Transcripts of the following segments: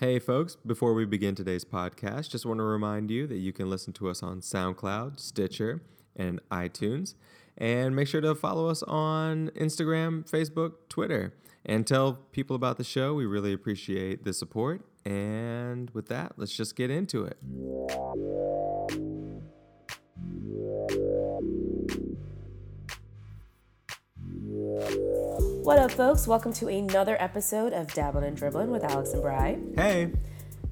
Hey, folks, before we begin today's podcast, just want to remind you that you can listen to us on SoundCloud, Stitcher, and iTunes. And make sure to follow us on Instagram, Facebook, Twitter, and tell people about the show. We really appreciate the support. And with that, let's just get into it. What up, folks? Welcome to another episode of Dabbling and Dribbling with Alex and Bry. Hey,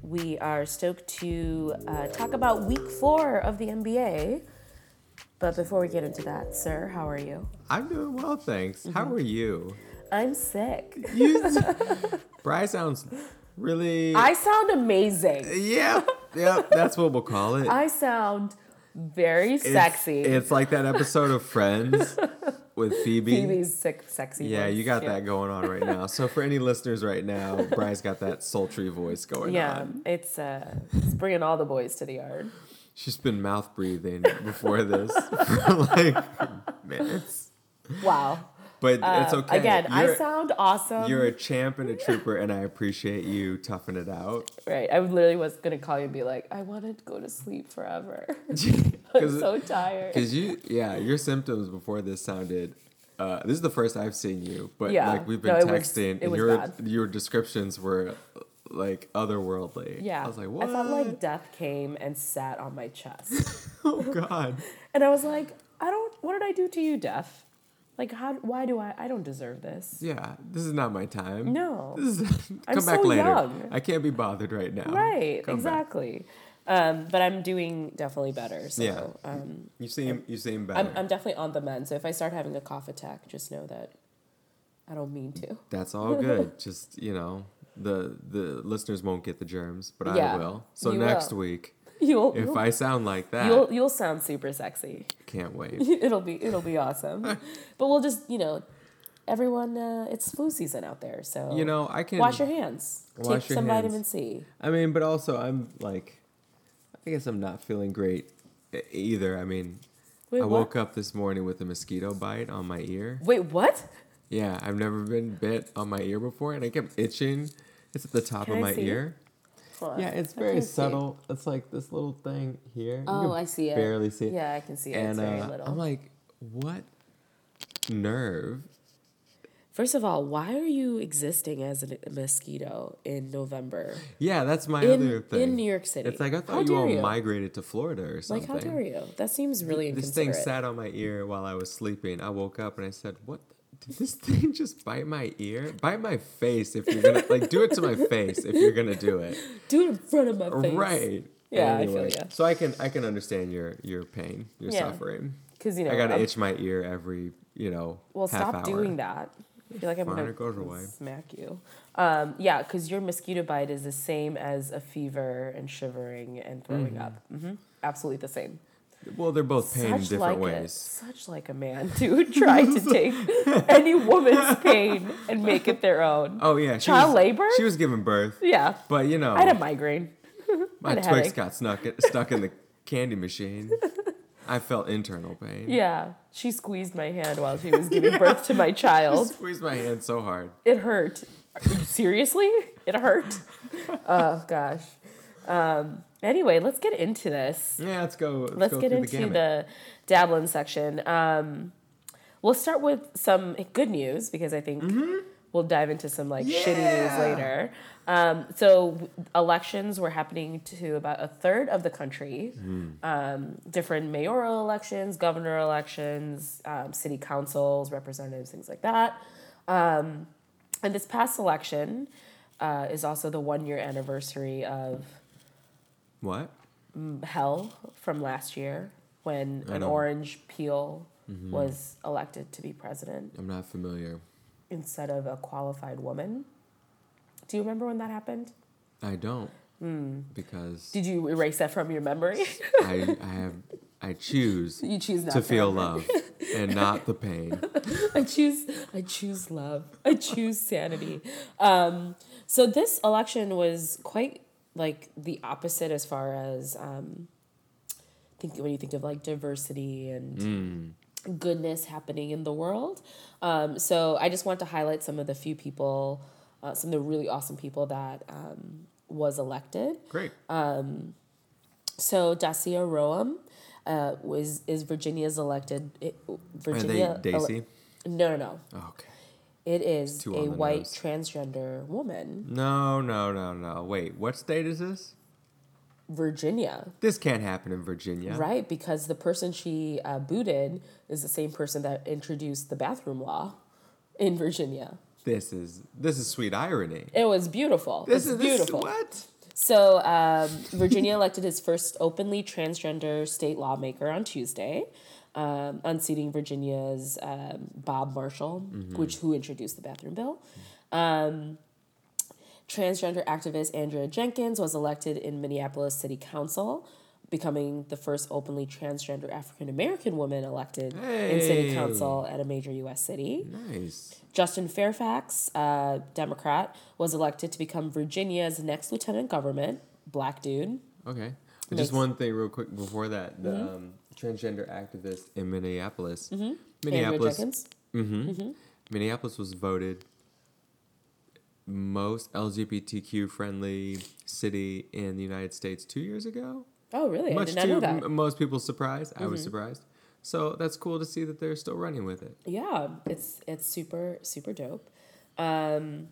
We are stoked to uh, talk about week four of the NBA. But before we get into that, sir, how are you? I'm doing well, thanks. How Mm-hmm. are you? I'm sick. You, Bry sounds really. I sound amazing. yeah, yeah, that's what we'll call it. I sound very It's- sexy. It's, like that episode of Friends with Phoebe. Phoebe's sick, sexy. Yeah, voice. you got Yeah. that going on right now. So for any listeners right now, Bry's got that sultry voice going Yeah, on. Yeah, it's uh, it's bringing all the boys to the yard. She's been mouth breathing before this for like minutes. Wow. But it's Uh, okay. Again, I You're- sound awesome. You're a champ and a trooper, and I appreciate you toughing it out. right. I literally was gonna call you and be like, I want to go to sleep forever. I'm so tired. Because you, yeah, your symptoms before this sounded. Uh, this is the first I've seen you, but Yeah. like we've been No, was- texting, it and was your bad. your descriptions were like otherworldly. Yeah. I was like, what? I felt like death came and sat on my chest. oh god. and I was like, I don't, what did I do to you, death? Like, how, why do I, I don't deserve this. Yeah, this is not my time. No. This is, come I'm back so later. young. I can't be bothered right now. Right, Come exactly. Um, but I'm doing definitely better. So Yeah. um, You seem you seem better. I'm, I'm definitely on the mend. So if I start having a cough attack, just know that I don't mean to. That's all good. Just you know, the the listeners won't get the germs, but I Yeah, will. So next will. week, You'll, if you'll, I sound like that, you'll, you'll sound super sexy. can't wait. it'll be it'll be awesome. but we'll just you know, everyone, uh, it's flu season out there, so You know, I can wash your hands. Wash Take your some hands. vitamin C. I mean, but also I'm like, I guess I'm not feeling great either. I mean, Wait, I what? woke up this morning with a mosquito bite on my ear. Wait, what? Yeah, I've never been bit on my ear before, and I kept itching. It's at the top Can of I my see? ear. Yeah, it's very see. subtle. It's like this little thing here. Oh, I see it. Barely see it. Yeah, I can see it. And it's very uh, little. I'm like, what nerve? First of all, why are you existing as a mosquito in November Yeah, that's my in other thing. in New York City? It's like I thought you all you? migrated to Florida or something. Like, how dare you? That seems really This thing sat on my ear while I was sleeping. I woke up and I said, "What? the- Did this thing just bite my ear? Bite my face if you're gonna like do it to my face if you're gonna do it, Do it in front of my face. right?" Yeah, I feel ya. So I can I can understand your your pain, your Yeah. suffering. Because you know, I gotta I'm- itch my ear every you know Well, stop hour. doing that. I feel like I'm Fine, gonna smack you. Um, yeah, because your mosquito bite is the same as a fever and shivering and throwing Mm-hmm. up. hmm Absolutely the same. Well, they're both pain in Such different like A, ways. such like a man to try to take any woman's pain and make it their own. Oh yeah, Child was, labor? She was giving birth, Yeah, but you know, I had a migraine. my a Twix headache. got stuck stuck in the candy machine. I felt internal pain. Yeah, she squeezed my hand while she was giving birth to my child. She squeezed my hand so hard. It hurt. Seriously? It hurt? Oh gosh. Um, anyway, let's get into this. Yeah, let's go. Let's, Let's go get into the, the dabbling section. Um, we'll start with some good news because I think we'll dive into some like shitty news Mm-hmm. Later. Um, so elections were happening to about a third of the country. Mm. Um, different mayoral elections, governor elections, um, city councils, representatives, things like that. Um, and this past election uh, is also the one year anniversary of What? hell from last year when I an know. orange peel Mm-hmm. was elected to be president I'm not familiar. instead of a qualified woman. Do you remember when that happened? I don't. Because Did you erase that from your memory? I, I have I choose you choose not to feel love and not the pain. I choose I choose love. I choose sanity. Um, so this election was quite like the opposite as far as um, think when you think of like diversity and goodness happening in the world. Um, so I just want to highlight some of the few people, uh, some of the really awesome people that um, was elected. Great. Um, So Dacia Roem uh, was is Virginia's elected it, Are Virginia. they ele- Daisy? no, no, no. Oh, okay. It is a white nose. transgender woman, No, no, no, no. Wait, what state is this? Virginia. This can't happen in Virginia. Right, because the person she uh, booted is the same person that introduced the bathroom law in Virginia. This is this is sweet irony. It was beautiful. This it's is this- beautiful. what? So, um, Virginia elected its first openly transgender state lawmaker on Tuesday, um, unseating Virginia's um, Bob Marshall, which who introduced the bathroom bill. Um, transgender activist Andrea Jenkins was elected in Minneapolis City Council, becoming the first openly transgender African American woman elected in city council at a major U.S. city. Nice. Justin Fairfax, uh, Democrat, was elected to become Virginia's next lieutenant government. Black dude. Okay. Makes- Just one thing, real quick, before that, the Mm-hmm. Transgender activist in Minneapolis. Andrea Minneapolis. Jenkins. Mm-hmm. Minneapolis was voted most LGBTQ friendly city in the United States two years ago. Oh, really? I Much to know that. Mm-hmm. m- most people's surprise. I was surprised. So that's cool to see that they're still running with it. Yeah, it's it's super super dope. Um,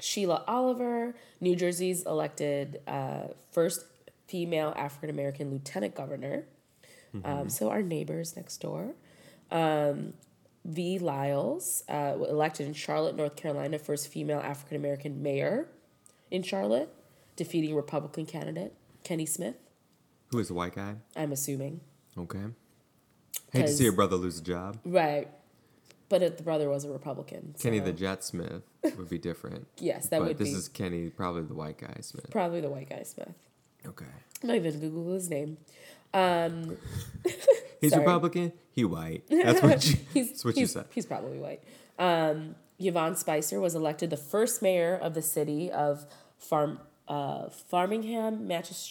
Sheila Oliver, New Jersey's elected uh, first female African American lieutenant governor. Um, so our neighbors next door. Um, Vi Lyles, uh, elected in Charlotte, North Carolina, first female African American mayor in Charlotte, defeating Republican candidate Kenny Smith. Who is the white guy? I'm assuming. Okay. Hate to see your brother lose a job. Right. But if the brother was a Republican. Kenny the Jet Smith would be different. Yes, that but would this be is Kenny, probably the white guy Smith. probably the white guy Smith. Okay. I'm not even Google his name. Um, He's Sorry. Republican. He white. That's what you. he's that's what he's, you said. he's probably white. Um, Yvonne Spicer was elected the first mayor of the city of Farm uh, Farmingham,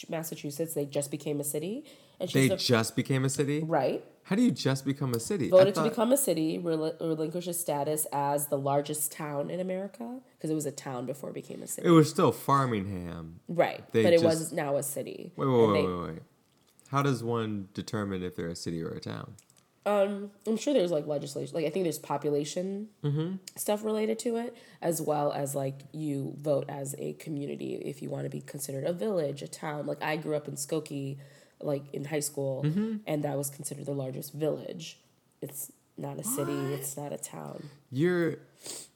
Massachusetts. They just became a city, and she's They the, just became a city. right How do you just become a city? Voted to become a city, rel- relinquish its status as the largest town in America because it was a town before it became a city. It was still Farmingham. right, they but it just- was now a city. Wait, wait, wait, they- wait, wait. How does one determine if they're a city or a town? Um, I'm sure there's like legislation, like I think there's population Mm-hmm. stuff related to it, as well as like you vote as a community if you want to be considered a village, a town. Like I grew up in Skokie, like in high school, Mm-hmm. and that was considered the largest village. It's not a city. It's not a town. Your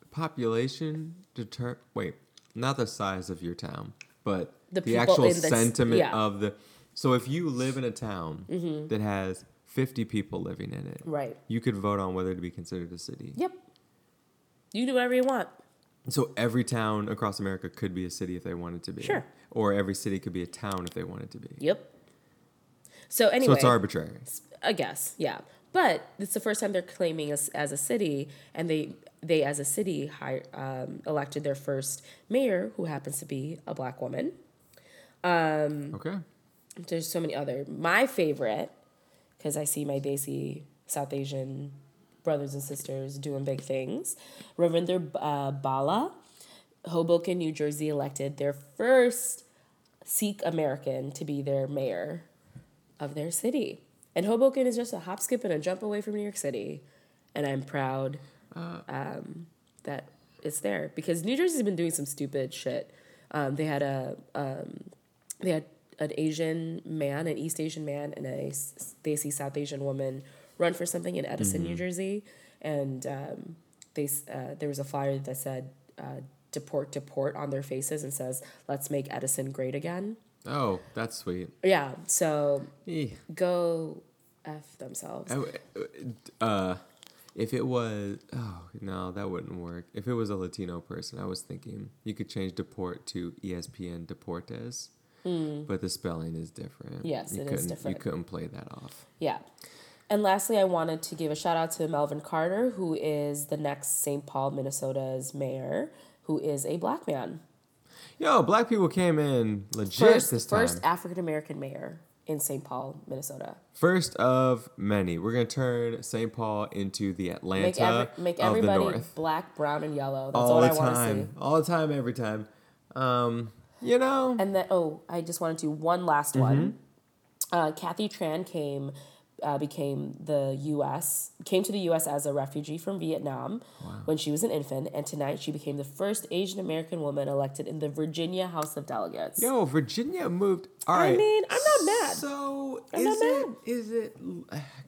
population deter. Wait, not the size of your town, but The the, actual the sentiment yeah. of the. So if you live in a town that has 50 people living in it, Right. you could vote on whether to be considered a city. Yep. You do whatever you want. So every town across America could be a city if they wanted to be. Sure. Or every city could be a town if they wanted to be. Yep. So anyway, So it's arbitrary. I guess, yeah. But it's the first time they're claiming us as a city, and they they as a city hire, um, elected their first mayor, who happens to be a black woman. Um, Okay. There's so many other. My favorite, because I see my Desi South Asian brothers and sisters doing big things. Ravinder uh, Bhalla, Hoboken, New Jersey, elected their first Sikh American to be their mayor of their city. And Hoboken is just a hop, skip, and a jump away from New York City. And I'm proud um, that it's there because New Jersey's been doing some stupid shit. Um, they had a um, they had an Asian man, an East Asian man, and a they see South Asian woman run for something in Edison, New Jersey, and um, they uh, there was a flyer that said uh, "deport, deport" on their faces and says "Let's make Edison great again." Oh, that's sweet. Yeah, so go f themselves. Uh, if it was, oh no, that wouldn't work. If it was a Latino person, I was thinking you could change deport to ESPN Deportes, but the spelling is different. Yes, you it is couldn't, different. You couldn't play that off. Yeah. And lastly, I wanted to give a shout out to Melvin Carter, who is the next St. Paul, Minnesota's mayor, who is a black man. Yo, black people came in legit First, this time. first African American mayor in St. Paul, Minnesota. First of many. We're gonna turn St. Paul into the Atlanta Make every, make everybody black, brown, and yellow. That's all all the I want to see. time, all the time, every time. Um, You know? And then, oh, I just wanted to do one last Mm-hmm. one. Uh, Kathy Tran came, uh, became the U.S. came to the U.S. as a refugee from Vietnam when she was an infant, and tonight she became the first Asian American woman elected in the Virginia House of Delegates. Yo, Virginia moved. All right. I mean, I'm not mad. So I'm is it? mad. Is it?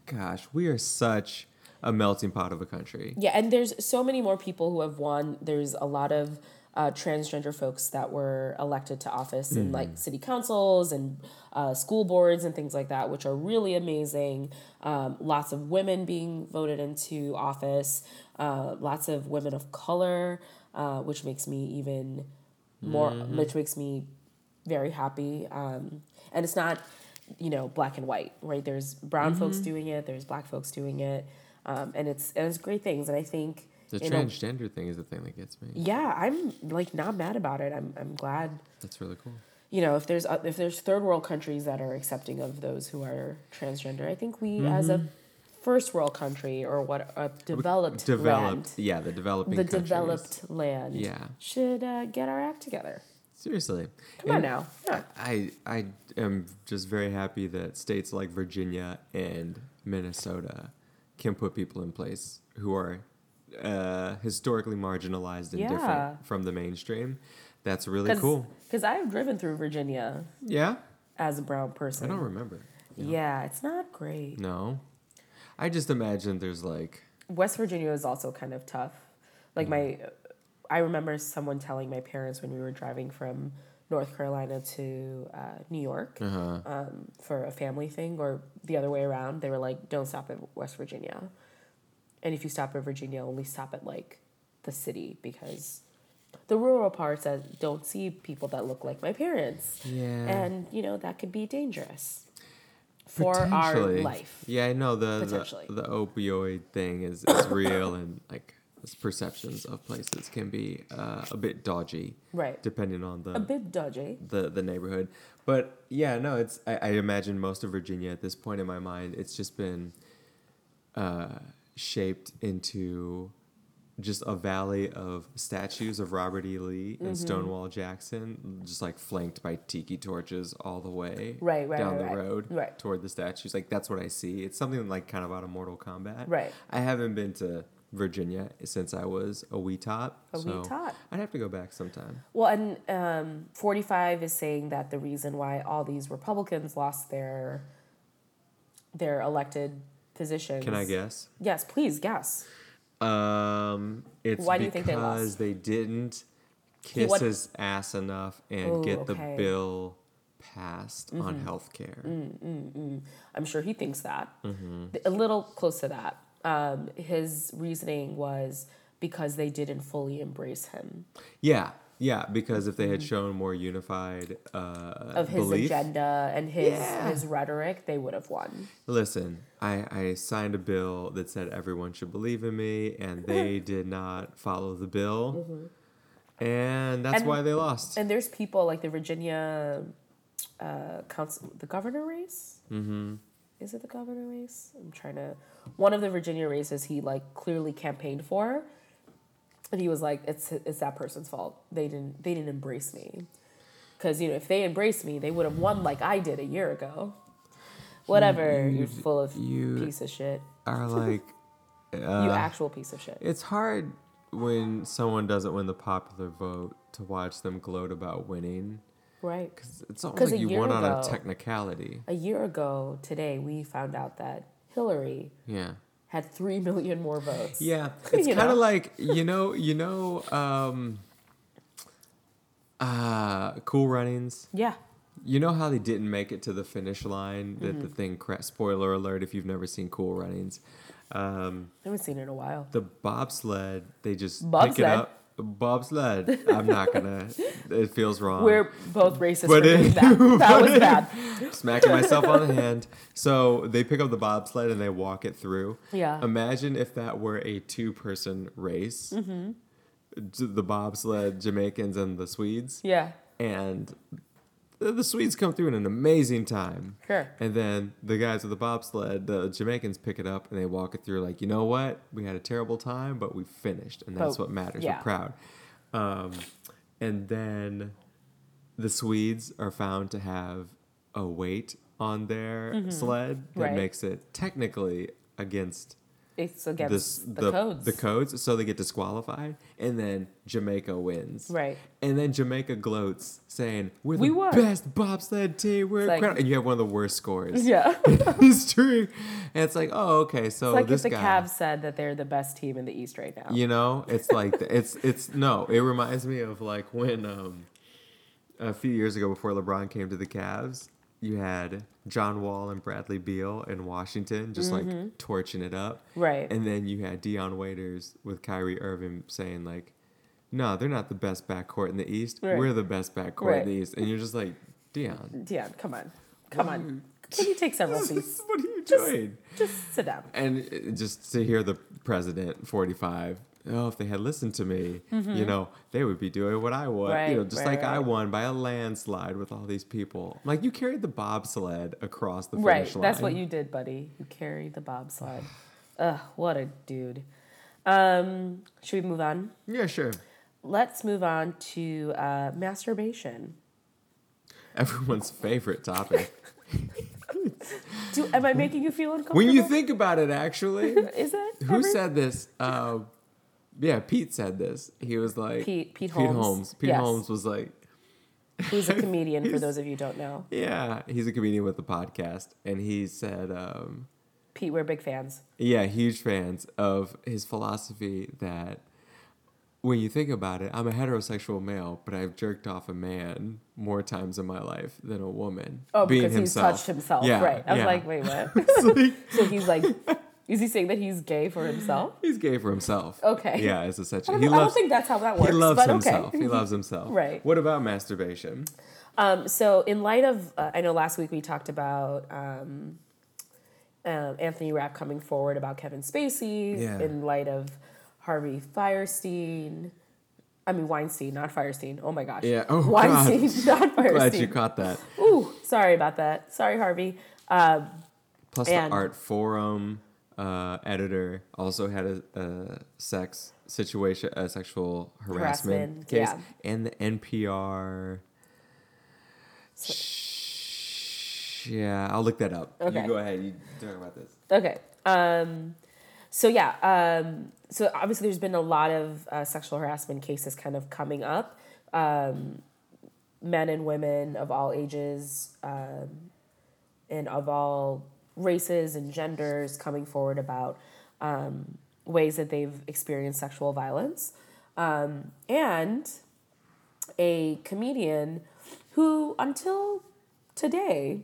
Gosh, we are such a melting pot of a country. Yeah, and there's so many more people who have won. There's a lot of uh, transgender folks that were elected to office in like city councils and uh, school boards and things like that, which are really amazing. Um, lots of women being voted into office, uh, lots of women of color, uh, which makes me even more, which makes me very happy. Um, and it's not, you know, black and white, right? There's brown folks doing it, there's black folks doing it, um, and it's and it's great things. And I think The a- transgender thing is the thing that gets me. yeah, I'm like not mad about it. I'm I'm glad. That's really cool. You know, if there's uh, if there's third world countries that are accepting of those who are transgender, I think we as a first world country or what a developed Developed, land, yeah, the developing the countries. developed land, Yeah. should uh, get our act together. Seriously. Come on now. Yeah. I I am just very happy that states like Virginia and Minnesota can put people in place who are uh, historically marginalized and Yeah. different from the mainstream. That's really cool. Because I've driven through Virginia Yeah, as a brown person. I don't remember. Yeah, it's not great. No, I just imagine there's like West Virginia is also kind of tough. Like my, I remember someone telling my parents when we were driving from North Carolina to uh, New York uh um, for a family thing, or the other way around. They were like, "Don't stop at West Virginia, and if you stop at Virginia, only stop at like the city because." The rural parts that don't see people that look like my parents, yeah, and you know that could be dangerous for our life. Yeah, I know the the, the opioid thing is, is real and like perceptions of places can be uh, a bit dodgy, Right. depending on the A bit dodgy. the the neighborhood. But yeah, no, it's I, I imagine most of Virginia at this point in my mind, it's just been uh, shaped into just a valley of statues of Robert E. Lee Mm-hmm. and Stonewall Jackson, just like flanked by tiki torches all the way Right, right, down right, the road Right. toward the statues. Like that's what I see. It's something like kind of out of Mortal Kombat. Right. I haven't been to Virginia since I was a wee tot. A wee so tot. I'd have to go back sometime. Well, and um, 45 is saying that the reason why all these Republicans lost their their elected positions. Can I guess? Yes, please guess. Um, it's Why do you think they because lost? they didn't kiss what- his ass enough and Ooh, get the okay. Mm-hmm. bill passed on health care. I'm sure he thinks that. Mm-hmm. A little close to that. Um, his reasoning was because they didn't fully embrace him Yeah, yeah, because if they had shown more unified uh, Mm-hmm. of his belief, agenda and his Yeah. his rhetoric, they would have won. listen, I, I signed a bill that said everyone should believe in me, and they did not follow the bill, and that's Mm-hmm. And- why they lost. And there's people like the Virginia uh, council, the governor race. Mm-hmm. Is it the governor race? I'm trying to. One of the Virginia races he like clearly campaigned for, and he was like, "It's it's that person's fault. They didn't they didn't embrace me, because you know if they embraced me, they would have won like I did a year ago." Whatever. You, are full of you- piece of shit. Are like, you uh, actual piece of shit. It's hard when someone doesn't win the popular vote to watch them gloat about winning. Right. Cause it's almost like you won on a technicality. A year ago today, we found out that Hillary Yeah. Had three million more votes. Yeah. It's kind of like, you know, you know, um, uh, Cool Runnings. Yeah. You know how they didn't make it to the finish line? That Mm-hmm. the thing, cra- spoiler alert if you've never seen Cool Runnings. Um, I haven't seen it in a while. the bobsled, they just pick it up. Bobsled. I'm not gonna. It feels wrong. We're both racist But it- that. That was bad. smacking myself on the hand. So they pick up the bobsled and they walk it through. Yeah. Imagine if that were a two-person race. Mm-hmm. The bobsled Jamaicans and the Swedes, Yeah. and the, the Swedes come through in an amazing time. Sure. And then the guys with the bobsled, the Jamaicans pick it up and they walk it through like, you know what? We had a terrible time, but we finished, and that's But- what matters. yeah. We're proud. Um, and then the Swedes are found to have a weight on their sled that Right. makes it technically against It's against this the, codes. the codes, so they get disqualified, and then Jamaica wins. Right. And then Jamaica gloats, saying, "We're the We won." best bobsled team. We're like- incredible," and you have one of the worst scores yeah. in history. And it's like, oh, okay, so It's like this if the guy, Cavs said that they're the best team in the East right now. you know, it's like it's it's no. It reminds me of like when um a few years ago before LeBron came to the Cavs, you had John Wall and Bradley Beal in Washington just like torching it up. Mm-hmm. Right. And then you had Dion Waiters with Kyrie Irving saying like, "No, they're not the best backcourt in the East. Right. We're the best backcourt Right. in the East." And you're just like, "Dion, Dion, come on. Come on. Can you take several seats? what are you doing?" Just sit down. And just to hear the president, 45, oh, if they had listened to me, you know, they would be doing what I want. you know, Mm-hmm. Right, just right, like I won by a landslide with all these people. Like, you carried the bobsled across the Right. finish line. That's what you did, buddy. You carried the bobsled. Ugh, what a dude. Um, should we move on? Yeah, sure. Let's move on to uh, masturbation. Everyone's favorite topic. Do, am I making you feel uncomfortable? when you think about it, actually, is it? who Every- said this? Uh, yeah, Pete said this. He was like, Pete- Pete Pete Holmes. Holmes. Pete Yes. Holmes was like, He's a comedian? For those of you who don't know, yeah, he's a comedian with a podcast. And he said, um, Pete, we're big fans. Yeah, huge fans of his philosophy that when you think about it, I'm a heterosexual male, but I've jerked off a man more times in my life than a woman. Oh, being because he's touched himself, Yeah, right? I was yeah. like, wait, what? Like, so he's like, is he saying that he's gay for himself? he's gay for himself. Okay. Yeah, it's I essentially don't, he I don't loves think that's how that works. he loves but himself. Okay. He loves himself. Right. What about masturbation? Um, so, in light of, uh, I know last week we talked about um, um, Anthony Rapp coming forward about Kevin Spacey. Yeah. In light of Harvey Firestein, I mean Weinstein, not Firestein. Oh my gosh. Yeah. Oh, Weinstein, not Firestein. Glad you caught that. Ooh, sorry about that. Sorry, Harvey. Um, Plus, the art forum uh, editor also had a, a sex situation, a sexual harassment, Harassment, case, yeah. and the NPR. Sh- yeah, I'll look that up. Okay. You go ahead. You talk about this. Okay. Um, so yeah. Um, so obviously, there's been a lot of uh, sexual harassment cases kind of coming up. Um, men and women of all ages um, and of all races and genders coming forward about um, ways that they've experienced sexual violence, um, and a comedian who, until today,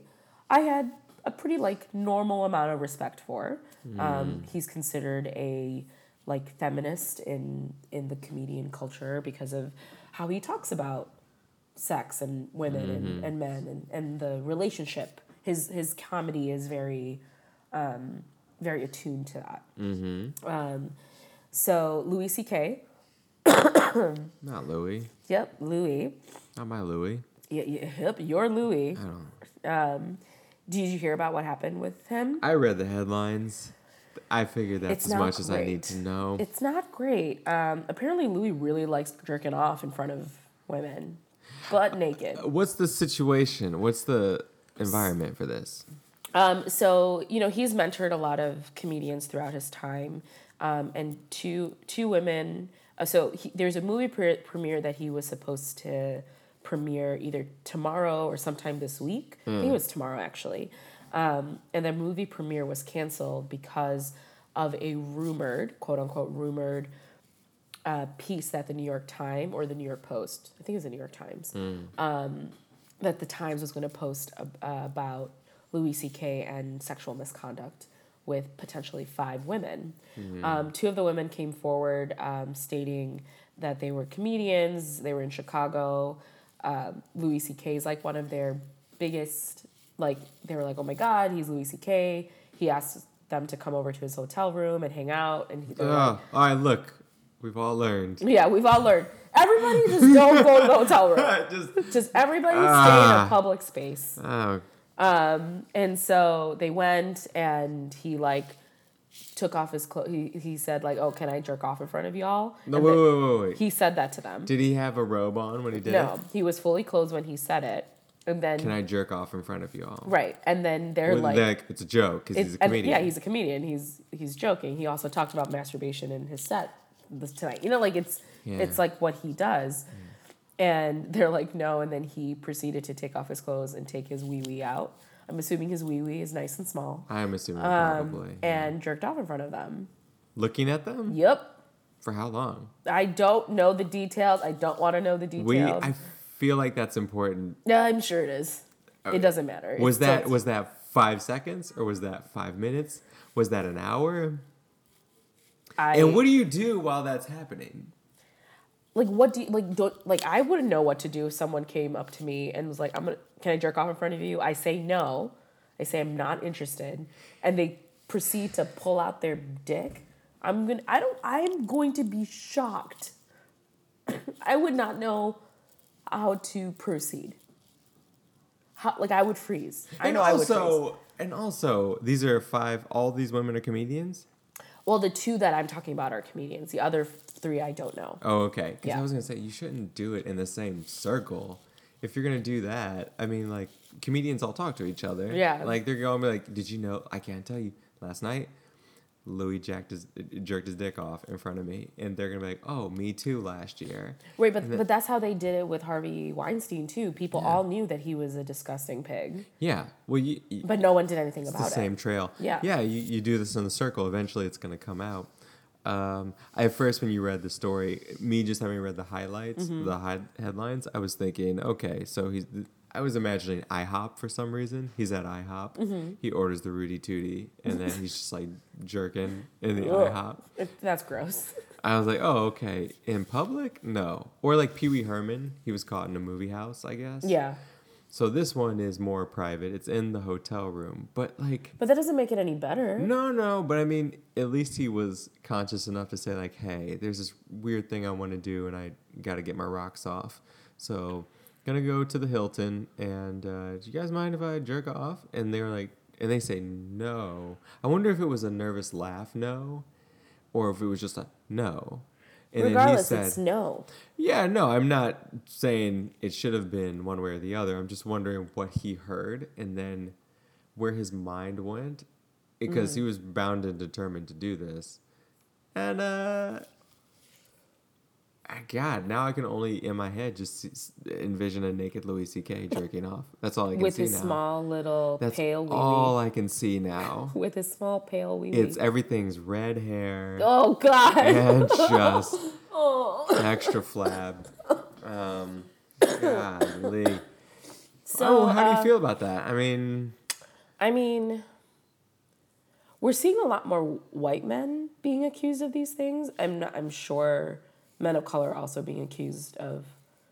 I had a pretty like normal amount of respect for. Um, he's considered a like feminist in in the comedian culture because of how he talks about sex and women and, and men and, and the relationship. His his comedy is very um, very attuned to that. Um, so Louis C.K. Not Louis. Yep, Louis. Not my Louis. Yeah, yeah, yep, you're Louis. I don't. Um, did you hear about what happened with him? I read the headlines. I figured that's It's as much as I need to know. It's not great. Um, apparently, Louis really likes jerking off in front of women, butt naked. What's the situation? What's the environment for this? Um, so you know he's mentored a lot of comedians throughout his time, um, and two two women. Uh, so he, there's a movie pre- premiere that he was supposed to premiere either tomorrow or sometime this week. I think it was tomorrow actually, um, and the movie premiere was canceled because of a rumored quote unquote rumored uh, piece that the New York Times or the New York Post, I think it was the New York Times, um, that the Times was going to post ab- uh, about Louis C.K. and sexual misconduct with potentially five women. Um, two of the women came forward um, stating that they were comedians, they were in Chicago. Um, Louis C.K. is like one of their biggest, like, they were like, oh my God, he's Louis C.K. He asked them to come over to his hotel room and hang out. And he, they like, Oh, all right, look, we've all learned. yeah, we've all learned. Everybody just don't go to the hotel room. Just Just everybody stay in Ah. a public space. oh, And so they went and he like took off his clothes. He he said like, "Oh, can I jerk off in front of y'all?" No, And wait, wait, wait, wait. He said that to them. Did he have a robe on when he did no, he was fully clothed when he said it, and then Can I jerk off in front of you all? right, and then they're Well, like, like, it's a joke because he's a comedian. yeah, he's a comedian. He's he's joking. He also talked about masturbation in his set this tonight. You know, like it's Yeah. it's like what he does. And they're like, no, and then he proceeded to take off his clothes and take his wee wee out. I'm assuming his wee wee is nice and small. I'm assuming Um, probably. and jerked off in front of them. Looking at them Yep. for how long? I don't know the details. I don't want to know the details. We. I feel like that's important. yeah, I'm sure it is. It doesn't matter. Uh, Was It's that still- was that five seconds or was that five minutes? Was that an hour? I, And what do you do while that's happening? Like what do you like don't like I wouldn't know what to do if someone came up to me and was like, I'm gonna can I jerk off in front of you? I say no. I say I'm not interested. And they proceed to pull out their dick. I'm gonna I don't I'm going to be shocked. I would not know how to proceed. How like I would freeze. I and know I would freeze. also, and also, these are five. All these women are comedians. Well, the two that I'm talking about are comedians. The other three I don't know. Oh, okay. Because Yeah. I was gonna say you shouldn't do it in the same circle. If you're gonna do that, I mean, like comedians all talk to each other. Yeah. Like they're going to be like, "Did you know? I can't tell you. Last night, Louis jacked his jerked his dick off in front of me," and they're gonna be like, "Oh, me too. Last year." Right, but but that's how they did it with Harvey Weinstein too. People Yeah. all knew that he was a disgusting pig, Yeah. Well, you. you but no one did anything about it. the about same it. trail. Yeah. Yeah. You, you do this in the circle. Eventually, it's gonna come out. Um, at first when you read the story, me just having read the highlights, Mm-hmm. the high, headlines, I was thinking, okay, so he's. I was imagining IHOP for some reason. He's at IHOP. Mm-hmm. He orders the Rooty Tooty, and then he's just like jerking in the. IHOP. It- that's gross. I was like, oh, okay. In public, no. Or like Pee Wee Herman, he was caught in a movie house, I guess. Yeah, So this one is more private. It's in the hotel room, but like but that doesn't make it any better. no, no, but I mean, at least he was conscious enough to say like, "Hey, there's this weird thing I want to do, and I got to get my rocks off." So, gonna go to the Hilton, and uh, do you guys mind if I jerk off? And they're like, and they say no. I wonder if it was a nervous laugh, no, or if it was just a no. And Regardless, then he it's no. "Yeah, no, I'm not saying it should have been one way or the other. I'm just wondering what he heard and then where his mind went because he was bound and determined to do this. And uh God, now I can only in my head just envision a naked Louis C.K. jerking off. That's all I can see. With see his now. small little That's pale all I can see now. With his small pale wee It's everything's red hair Oh God. and just oh. extra flab. Um, golly. So oh, how do you uh, feel about that? I mean, I mean, we're seeing a lot more white men being accused of these things. I'm not, I'm sure men of color also being accused of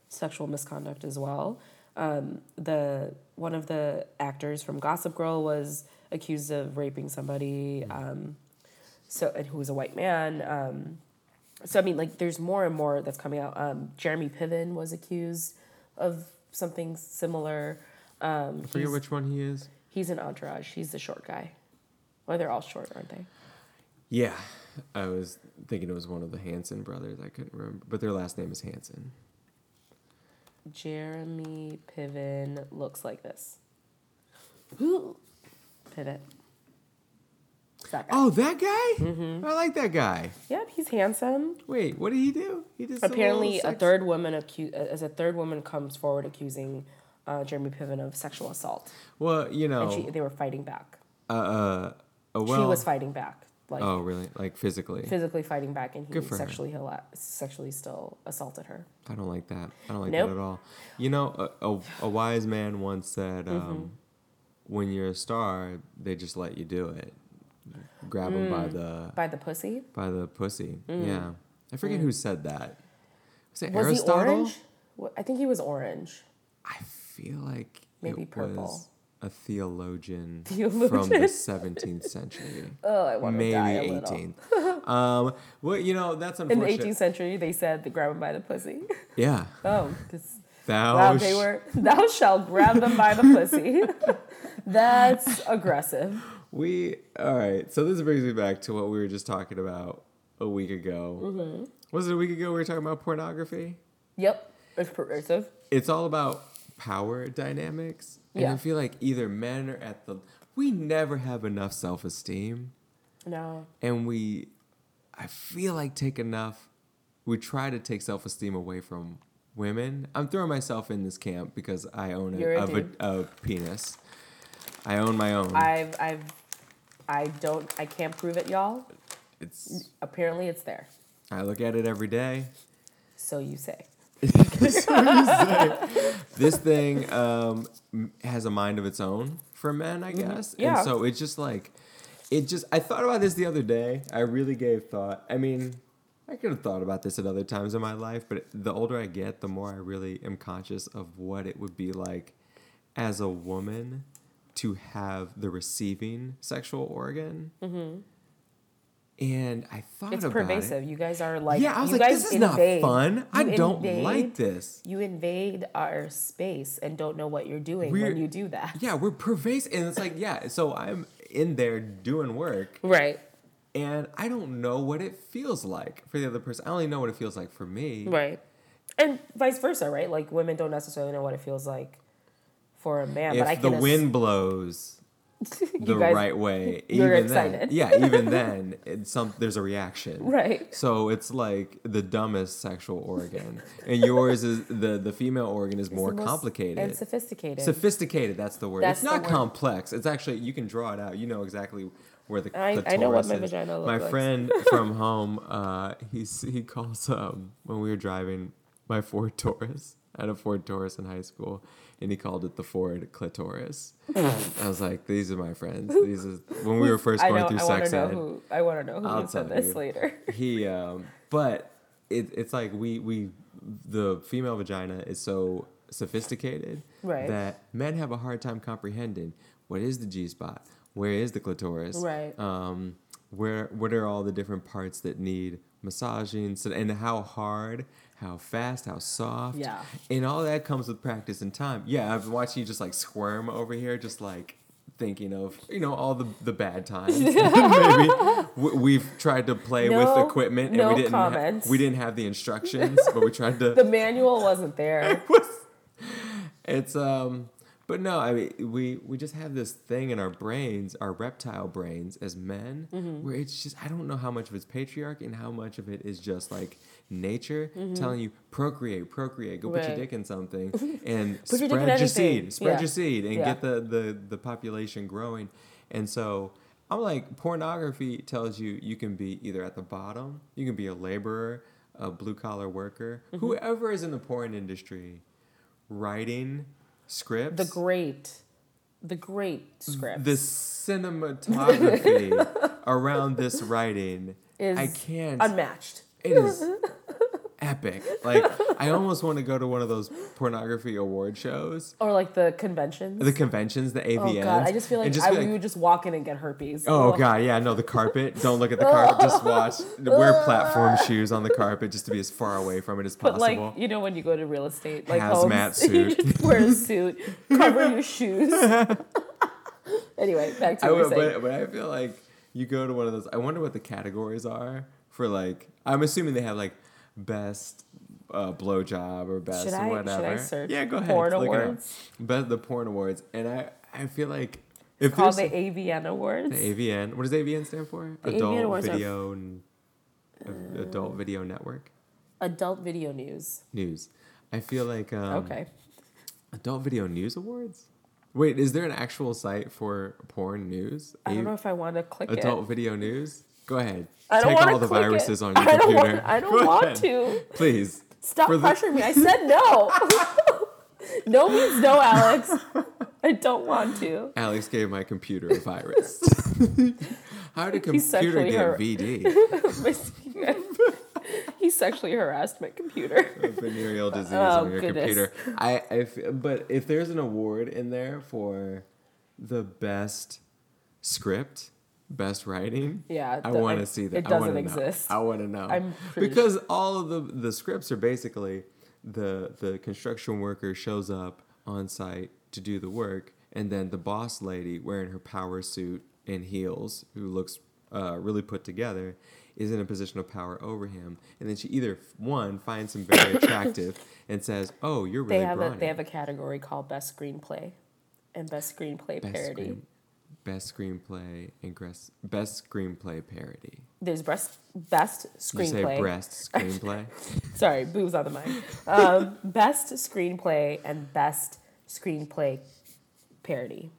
sexual misconduct as well. Um, the one of the actors from Gossip Girl was accused of raping somebody. Um, so and who was a white man. Um, so I mean, like, there's more and more that's coming out. Um, Jeremy Piven was accused of something similar. Um, I forget which one he is. He's an entourage. He's the short guy. Well, they're all short, aren't they? Yeah, I was thinking it was one of the Hanson brothers. I couldn't remember, but their last name is Hanson. Jeremy Piven looks like this. Pivot. It's that guy. Oh, that guy? Mm-hmm. I like that guy. Yep, he's handsome. Wait, what did he do? He did Apparently, a third woman acu- as a third woman comes forward accusing uh, Jeremy Piven of sexual assault, Well, you know, and she, they were fighting back. uh, uh, uh, well, she was fighting back, like oh, really? Like physically? physically fighting back, and he sexually hila- sexually still assaulted her. I don't like that. I don't like Nope. that at all. You know, a, a, a wise man once said, um, Mm-hmm. "When you're a star, they just let you do it. Grab them by the By the pussy. by the pussy." Yeah, I forget who said that. Was it Mm. Was Aristotle? he orange? I think he was orange. I feel like Maybe purple. was a theologian, from the 17th century. Oh, I want to Maybe die a little. 18th. um, well, you know that's In the 18th century, they said to grab them by the pussy. yeah, Oh, 'cause- thou wow, they were. Thou shalt grab them by the pussy. That's aggressive. We all right. So this brings me back to what we were just talking about a week ago. Mm-hmm. Was it a week ago we were talking about pornography? Yep, it's pervasive. It's all about power dynamics, and I feel like either men are at the. We never have enough self esteem, No. and we, I feel like take enough. We try to take self esteem away from women. I'm throwing myself in this camp because I own a, a a, a penis. I own my own. I've I've I don't I can't prove it, y'all. it's Apparently it's there. I look at it every day. So you say. This thing um, has a mind of its own for men, I guess. Mm-hmm. Yeah. And so it's just like, it just. I thought about this the other day. I really gave thought. I mean, I could have thought about this at other times in my life, but the older I get, the more I really am conscious of what it would be like as a woman to have the receiving sexual organ. And I thought. It's pervasive. it. You guys are like yeah, I was you like, this is invade. not fun. I don't invade- like this. You invade our space and don't know what you're doing when We're- you do that. Yeah, we're pervasive. And it's like, yeah, so I'm in there doing work Right. and I don't know what it feels like for the other person. I only know what it feels like for me. Right. And vice versa, right? Like women don't necessarily know what it feels like for a man. but I If the ass- wind blows the guys- right way, you're even excited. then, yeah, even then, it's some there's a reaction. Right. So it's like the dumbest sexual organ, and yours is the the female organ is It's more complicated. and sophisticated. Sophisticated, that's the word. That's it's not word. complex. It's actually you can draw it out. You know exactly where the I- I know what my is. vagina looks My like. friend from home, uh, he's he calls um when we were driving my Ford Taurus. I had a Ford Taurus in high school, and he called it the Ford clitoris. I was like, these are my friends. These is when we were first going know. through I sex ed who. I want to know who I'll said this you. later. he um but it, it's like we we the female vagina is so sophisticated Right. that men have a hard time comprehending what is the G spot, where is the clitoris, Right. Um, where what are all the different parts that need massaging, so, and how hard, how fast, how soft, Yeah. and all that comes with practice and time. Yeah, I've been watching you just like squirm over here, just like thinking of you know all the the bad times. Maybe we've tried to play No- with equipment and no we didn't ha- we didn't have the instructions, but we tried to. The manual wasn't there. it's um, but no, I mean we we just have this thing in our brains, our reptile brains as men, Mm-hmm. where it's just I don't know how much of it's patriarchy and how much of it is just like nature telling you procreate, procreate, go put your Mm-hmm. Dick in something and your spread your seed, spread Yeah. your seed, and Yeah. get the the the population growing, and so. I'm like, pornography tells you you can be either at the bottom, you can be a laborer, a blue collar worker, Mm-hmm. whoever is in the porn industry, writing scripts. The great, the great script. the cinematography around this writing, is I can't. unmatched. it is epic. Like I almost want to go to one of those pornography award shows, Or like the conventions. the conventions, the oh god, I just feel like, and I, we would just walk in and get herpes. Oh Ugh. god, yeah, no, the carpet. Don't look at the carpet. Just watch. Wear platform shoes on the carpet just to be as far away from it as But possible. like you know when you go to real estate, like Hazmat homes, suit. you just wear a suit, cover your shoes. anyway, back to what would, you saying. but, but I feel like you go to one of those. I wonder what the categories are for like. I'm assuming they have like best uh, blowjob or best Should I- should whatever. I search yeah, go ahead. porn look awards? Best the porn awards, and I I feel like if Called there's the AVN Awards. the AVN. What does AVN stand for? The Adult awards are- Video and uh, Adult Video Network Adult Video News. News. I feel like um, Okay. Adult Video News Awards. Wait, is there an actual site for porn news? I don't know if I want to click it. Adult Video News. Go ahead. I don't Take all the viruses on your I don't computer. Want, I don't Go want ahead. to. Please. Stop the- pressuring me. I said no. no means no, Alex. I don't want to. Alex gave my computer a virus. How did a computer get har- VD? he sexually harassed my computer. Venereal disease Oh, on your goodness. computer. I, but if there's an award in there for the best script, best writing, Yeah, I want to see that. it I doesn't know. exist. I want to know. I'm because all of the the scripts are basically the the construction worker shows up on site to do the work, and then the boss lady wearing her power suit and heels who looks uh, really put together is in a position of power over him, and then she either one finds him very attractive and says, "Oh, you're really They have a they have a category called best screenplay, and best screenplay best parody. screen, best screenplay and best screenplay parody. There's breast best Did you say screenplay. breast screenplay? Sorry, boobs on the mind. Um, best screenplay and best screenplay parody.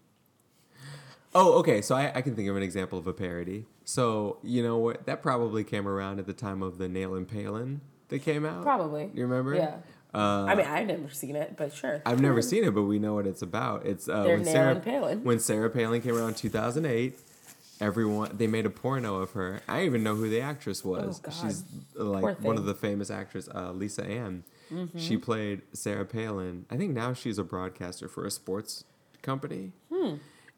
Oh, okay. So I, I can think of an example of a parody. So you know what? That probably came around at the time of the Nailin' Paylin that came out. Probably. You remember? Yeah. Uh, I mean, I've never seen it, but sure. I've never seen it, but we know what it's about. It's uh, They're when Sarah Palin. when Sarah Palin came around in 2008. Everyone they made a porno of her. I even know who the actress was. Oh. She's uh, like one of. Mm-hmm. the famous actors, uh, Lisa Ann. She played Sarah Palin. I think now she's a broadcaster for a sports company, Hmm.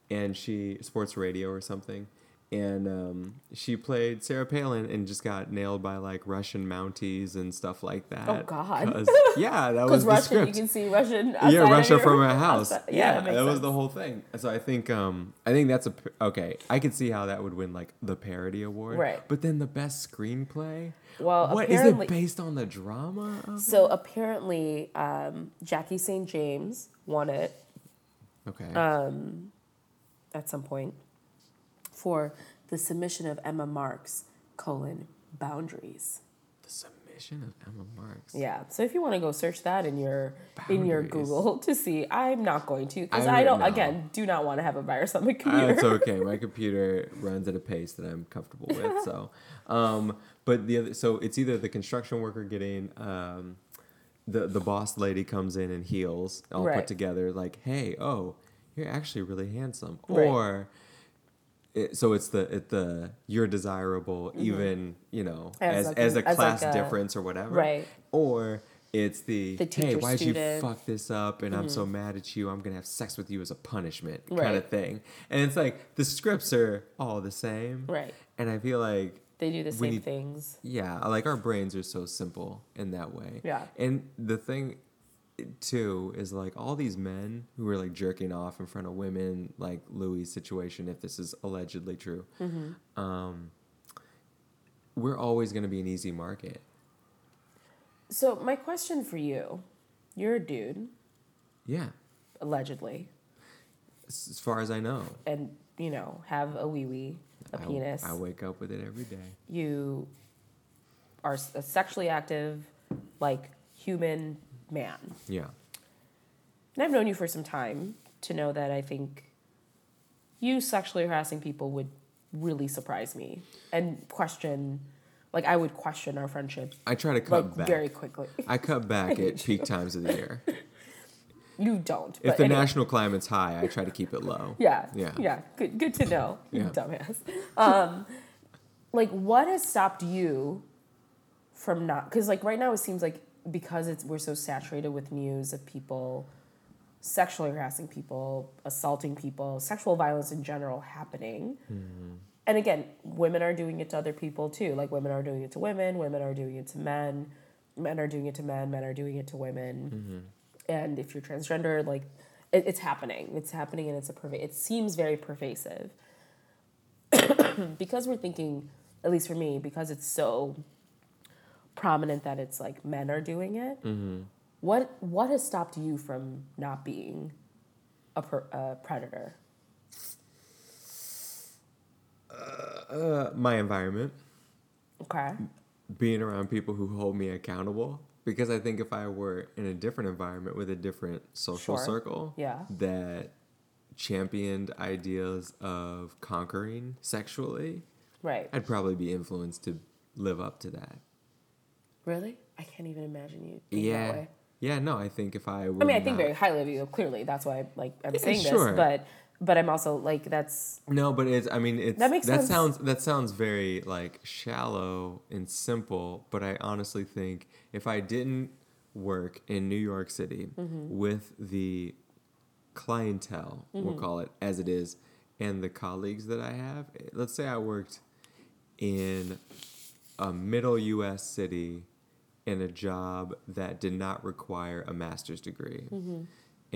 and she sports radio or something. And um, she played Sarah Palin and just got nailed by like Russian Mounties and stuff like that. Oh, God. yeah, that was Russian, script you can see Russian. yeah, Russia from a house. outside- Yeah, that that, was the whole thing. So I think um I think that's a okay. I could see how that would win like the parody award. Right. But then the best screenplay. Well, what is it based on the drama? Of? So apparently, um, Jackie St. James won it Okay. uh, at some point for the submission of Emma Marks colon boundaries. the submission of Emma Marks. Yeah. So if you want to go search that in your in your Google to see, I'm not going to because I I don't know. again do not want to have a virus on my Uh, computer. it's okay. My computer runs at a pace that I'm comfortable with. So, um, but the other, so it's either the construction worker getting um, the the boss lady comes in and heels all Right. put together like, hey, oh, you're actually really handsome, Right. or. It, so it's the it the you're desirable even you know Mm-hmm. As as like as a- as class like a- difference or whatever Right. or it's the, The hey why'd you fuck this up and I'm so mad at you I'm gonna have sex with you as a punishment kind of thing and it's like the scripts are all the same Right. and I feel like they do the same need- things. yeah like our brains are so simple in that way Yeah. and the thing too is like all these men who are like jerking off in front of women like Louis' situation if this is allegedly true Mm-hmm. um we're always going to be an easy market. So my question for you, you're a dude, yeah. Allegedly, as far as I know. And you know have a wee wee, a I- penis. I wake up with it every day. You are a sexually active, like human man. yeah And I've known you for some time to know that I think you sexually harassing people would really surprise me and question, like I would question our friendship I try to cut like back. very quickly. I cut back at peak times of the year. You don't. If the anyway. national climate's high, I try to keep it low. Yeah. Yeah. Yeah. Good. Good to know. You Yeah. dumbass. Um, like, what has stopped you from not? Because like right now, it seems like because it's we're so saturated with news of people sexually harassing people, assaulting people, sexual violence in general happening. Mm-hmm. And again, women are doing it to other people too. Like women are doing it to women, women are doing it to men, men are doing it to men, men are doing it to women. Mm-hmm. And if you're transgender, like it, it's happening. It's happening, and it's a perva- It seems very pervasive because we're thinking, at least for me, because it's so prominent that it's like men are doing it. What what has stopped you from not being a, per, a predator? Uh, my environment, Okay. being around people who hold me accountable. Because I think if I were in a different environment with a different social Sure. circle Yeah. that championed ideas of conquering sexually, Right. I'd probably be influenced to live up to that. Really? I can't even imagine you. Being That Yeah. way. Yeah, no, I think if I were I mean, I think not- very highly of you. Clearly, that's why like I'm Yeah, saying sure. this. But but I'm also like that's No, but it's. I mean, it's That makes sense. sounds that sounds very like shallow and simple. But I honestly think if I didn't work in New York City Mm-hmm. with the clientele, we'll call it as it is, and the colleagues that I have, let's say I worked in a middle U.S. city in a job that did not require a master's degree, mm-hmm.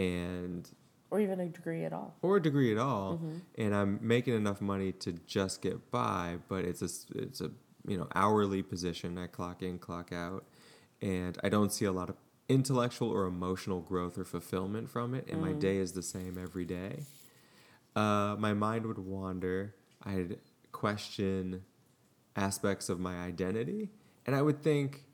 and or even a degree at all. or a degree at all, mm-hmm. and I'm making enough money to just get by. But it's a it's a you know hourly position. I clock in, clock out, and I don't see a lot of intellectual or emotional growth or fulfillment from it. And my mm. day is the same every day. Uh, my mind would wander. I'd question aspects of my identity, and I would think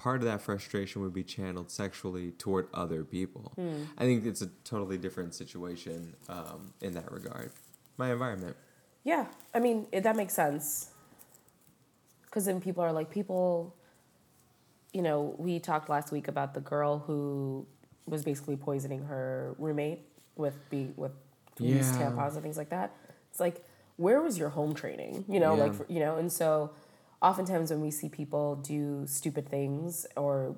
part of that frustration would be channeled sexually toward other people. I think it's a totally different situation um, in that regard. My environment. Yeah, I mean it, that makes sense. Because then people are like people. You know, we talked last week about the girl who was basically poisoning her roommate with be with Yeah. tampons and things like that. It's like, where was your home training? You know, like Yeah. for, you know, and so oftentimes when we see people do stupid things or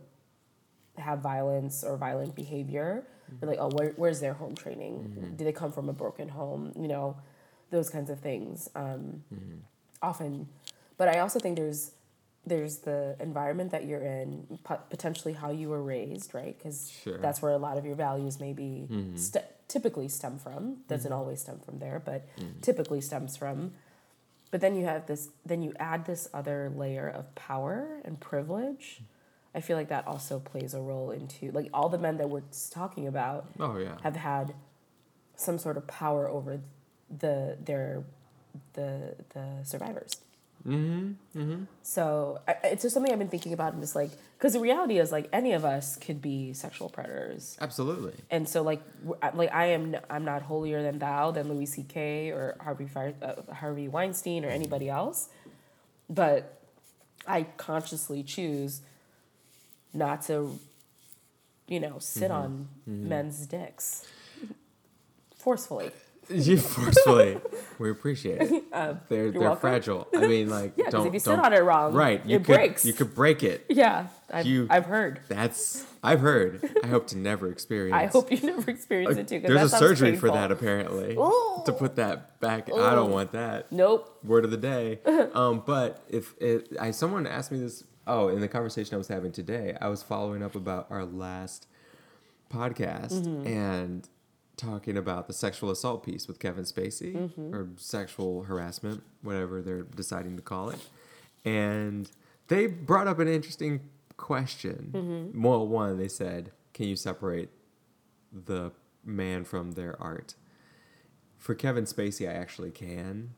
have violence or violent behavior, we're like, oh, where, where's their home training? Mm-hmm. Do they come from a broken home? You know, those kinds of things. Um, mm-hmm. Often, but I also think there's there's the environment that you're in, potentially how you were raised, right? Because Sure. that's where a lot of your values maybe mm-hmm. st- typically stem from. Doesn't always stem from there, but typically stems from. But then you have this. Then you add this other layer of power and privilege. I feel like that also plays a role into like all the men that we're talking about Oh yeah. have had some sort of power over the their the the survivors. Mm-hmm. Mm-hmm. So I, it's just something I've been thinking about, and just like because the reality is like any of us could be sexual predators, Absolutely. and so like like I am I'm not holier than thou than Louis C.K. or Harvey Fire, uh, Harvey Weinstein or anybody else, but I consciously choose not to, you know, sit on men's dicks forcefully. You forcefully. we appreciate it. they're they're welcome. fragile. I mean, like Yeah, don't if you sit on it wrong, right. You it could, breaks. You could break it. Yeah, I've, You- I've heard. That's I've heard. I hope to never experience. I hope you never experience it too. There's a surgery for that apparently. Ooh. To put that back. I don't want that. Nope. Word of the day. um, but if it, I someone asked me this. Oh, in the conversation I was having today, I was following up about our last podcast Mm-hmm. and talking about the sexual assault piece with Kevin Spacey Mm-hmm. or sexual harassment, whatever they're deciding to call it. And they brought up an interesting question. Mm-hmm. Well, one, they said, "Can you separate the man from their art?" For Kevin Spacey, I actually can.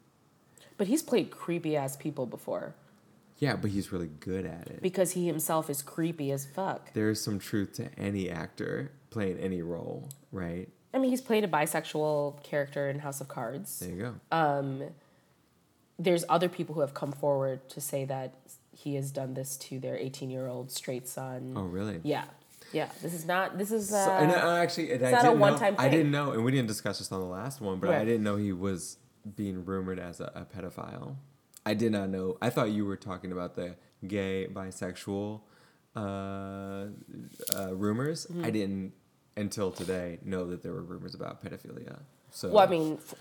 But he's played creepy ass people before Yeah, but he's really good at it. because he himself is creepy as fuck. There is some truth to any actor playing any role, right? I mean, he's played a bisexual character in House of Cards. There you go. Uh, There's other people who have come forward to say that he has done this to their 18 year old straight son. oh, really? Yeah, yeah. This is not. This is. Uh, So, and uh, actually, and I not a didn't know- one-time I didn't know, and we didn't discuss this on the last one, but I didn't know he was being rumored as a, a pedophile. I did not know. I thought you were talking about the gay, bisexual uh, uh, rumors. Mm-hmm. I didn't until today know that there were rumors about pedophilia. So well, I mean, f-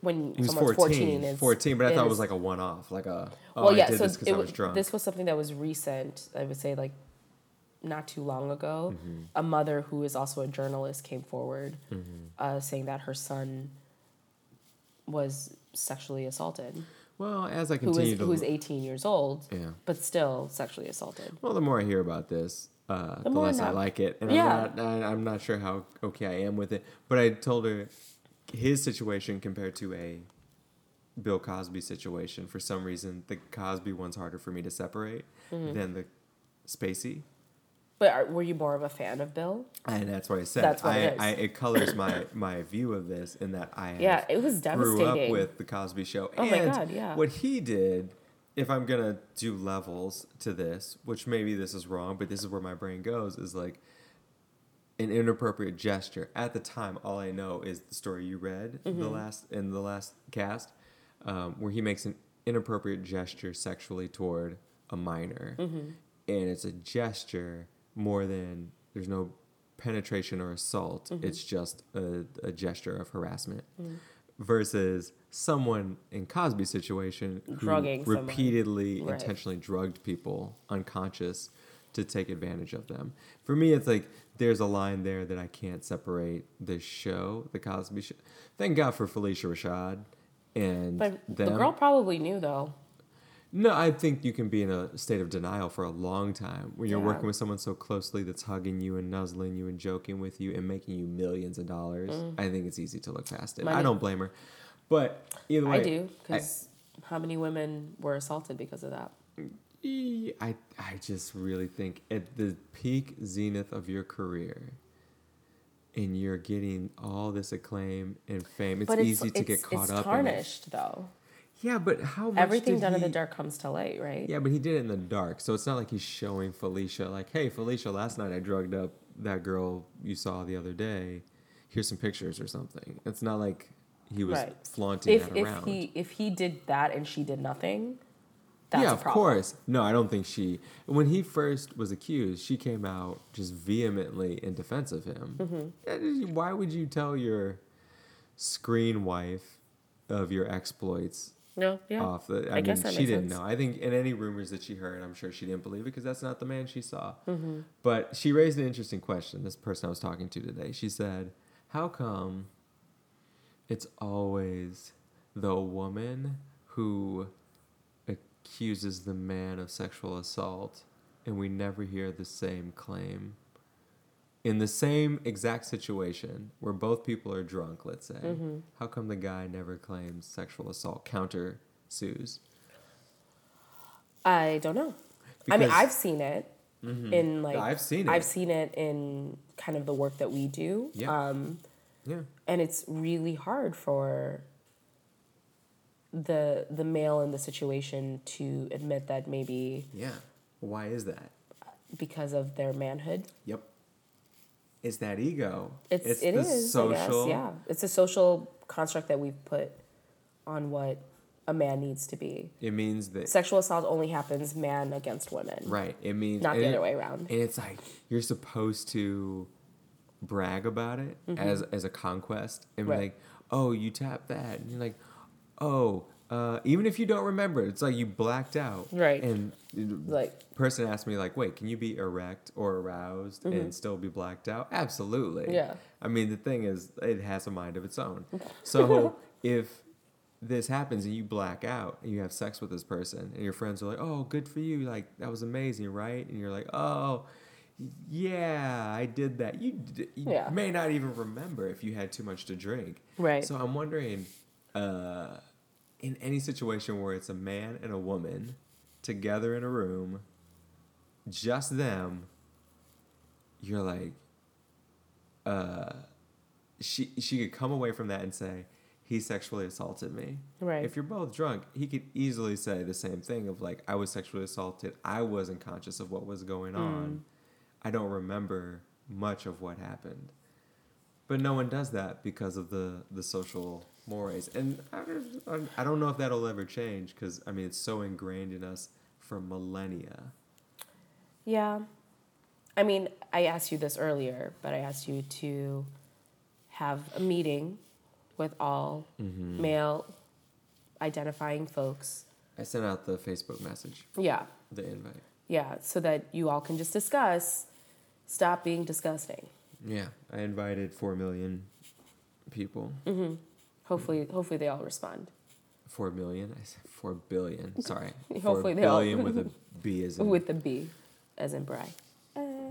when he was someone's 14, 14, it's, 14, but I it thought it was like a one-off, like a oh, well, I yeah. did So this because it I was drunk. this was something that was recent. I would say like not too long ago. Mm-hmm. A mother who is also a journalist came forward, Mm-hmm. uh, saying that her son was sexually assaulted. well, as I Who is continue to who is 18 years old, yeah. but still sexually assaulted. Well, the more I hear about this, uh, the, more less I like it, and Yeah. I'm not. I, I'm not sure how okay I am with it. But I told her his situation compared to a Bill Cosby situation. For some reason, the Cosby one's harder for me to separate Mm-hmm. than the Spacey, But are, were you more of a fan of Bill? and that's what I said. That's what I, it. I, it colors my my view of this in that I have Yeah, it was devastating. grew up with the Cosby Show. Oh my and God, yeah. What he did, if I'm gonna do levels to this, which maybe this is wrong, but this is where my brain goes, is like an inappropriate gesture. At the time, all I know is the story you read the Mm-hmm. last in the last cast, um, where he makes an inappropriate gesture sexually toward a minor, Mm-hmm. and it's a gesture more than there's no penetration or assault. Mm-hmm. It's just a, a gesture of harassment. Versus someone in Cosby's situation who Drugging someone. repeatedly Right. intentionally drugged people unconscious to take advantage of them. For me, it's like there's a line there that I can't separate the show, the Cosby Show. Thank God for Phylicia Rashad and But them. the girl probably knew though. No, I think you can be in a state of denial for a long time when you're Yeah. working with someone so closely that's hugging you and nuzzling you and joking with you and making you millions of dollars. I think it's easy to look past it. I Mm. Don't blame her. But either way, I do because how many women were assaulted because of that? I I just really think at the peak zenith of your career, and you're getting all this acclaim and fame, it's but easy to it's, get caught up. it's up tarnished though. Yeah, but how much Everything done in the dark comes to light, right? Yeah, but he did it in the dark, so it's not like he's showing Phylicia like, "Hey, Phylicia, last night I drugged up that girl you saw the other day. Here's some pictures or something." It's not like he was Right. flaunting If that if around. he if he did that and she did nothing, that's yeah, of course. No, I don't think she. When he first was accused, she came out just vehemently in defense of him. Mm-hmm. Why would you tell your screen wife of your exploits No, yeah. off the? I, I mean, she didn't sense. know. I think in any rumors that she heard, I'm sure she didn't believe it because that's not the man she saw. Mm-hmm. But she raised an interesting question. This person I was talking to today, she said, "How come it's always the woman who accuses the man of sexual assault, and we never hear the same claim?" In the same exact situation where both people are drunk, let's say, Mm-hmm. how come the guy never claims sexual assault, counter sues? I don't know. I mean, I've seen it in like I've seen it. I've seen it in kind of the work that we do. Yeah. Um, Yeah. and it's really hard for the the male in the situation to admit that maybe Yeah. Why is that? because of their manhood. Yep. It's that ego. It's, it's it the is, social. Guess, yeah. It's a social construct that we've put on what a man needs to be. It means that Sexual assault only happens man against women, right. It means not the it- other way around. And it's like you're supposed to brag about it as as a conquest and be Mm-hmm. Like, oh, you tapped that, and you're like, oh, uh, even if you don't remember, it's like you blacked out, Right. And Like person asked me like, wait, can you be erect or aroused and still be blacked out? Absolutely. Mm-hmm. Yeah. I mean, the thing is, it has a mind of its own. So if this happens and you black out and you have sex with this person and your friends are like, oh, good for you, like that was amazing, right? And you're like, oh. Yeah, I did that. You, d- you Yeah. may not even remember if you had too much to drink. Right. So I'm wondering, uh, in any situation where it's a man and a woman together in a room, just them, you're like, uh, she she could come away from that and say, he sexually assaulted me. Right. If you're both drunk, he could easily say the same thing of like, I was sexually assaulted. I wasn't conscious of what was going on. I don't remember much of what happened. But no one does that because of the the social mores, and I don't, know if that'll ever change because I mean it's so ingrained in us for millennia. Yeah. I mean, I asked you this earlier, but I asked you to have a meeting with all Mm-hmm. male identifying folks. I sent out the Facebook message, Yeah. the invite. Yeah. So that you all can just discuss, stop being disgusting. Yeah, I invited four million people. Hopefully, hopefully they all respond Four million? I said four billion. Sorry, four Hopefully they all- billion with a B as in. with the B, as in Bry. yeah,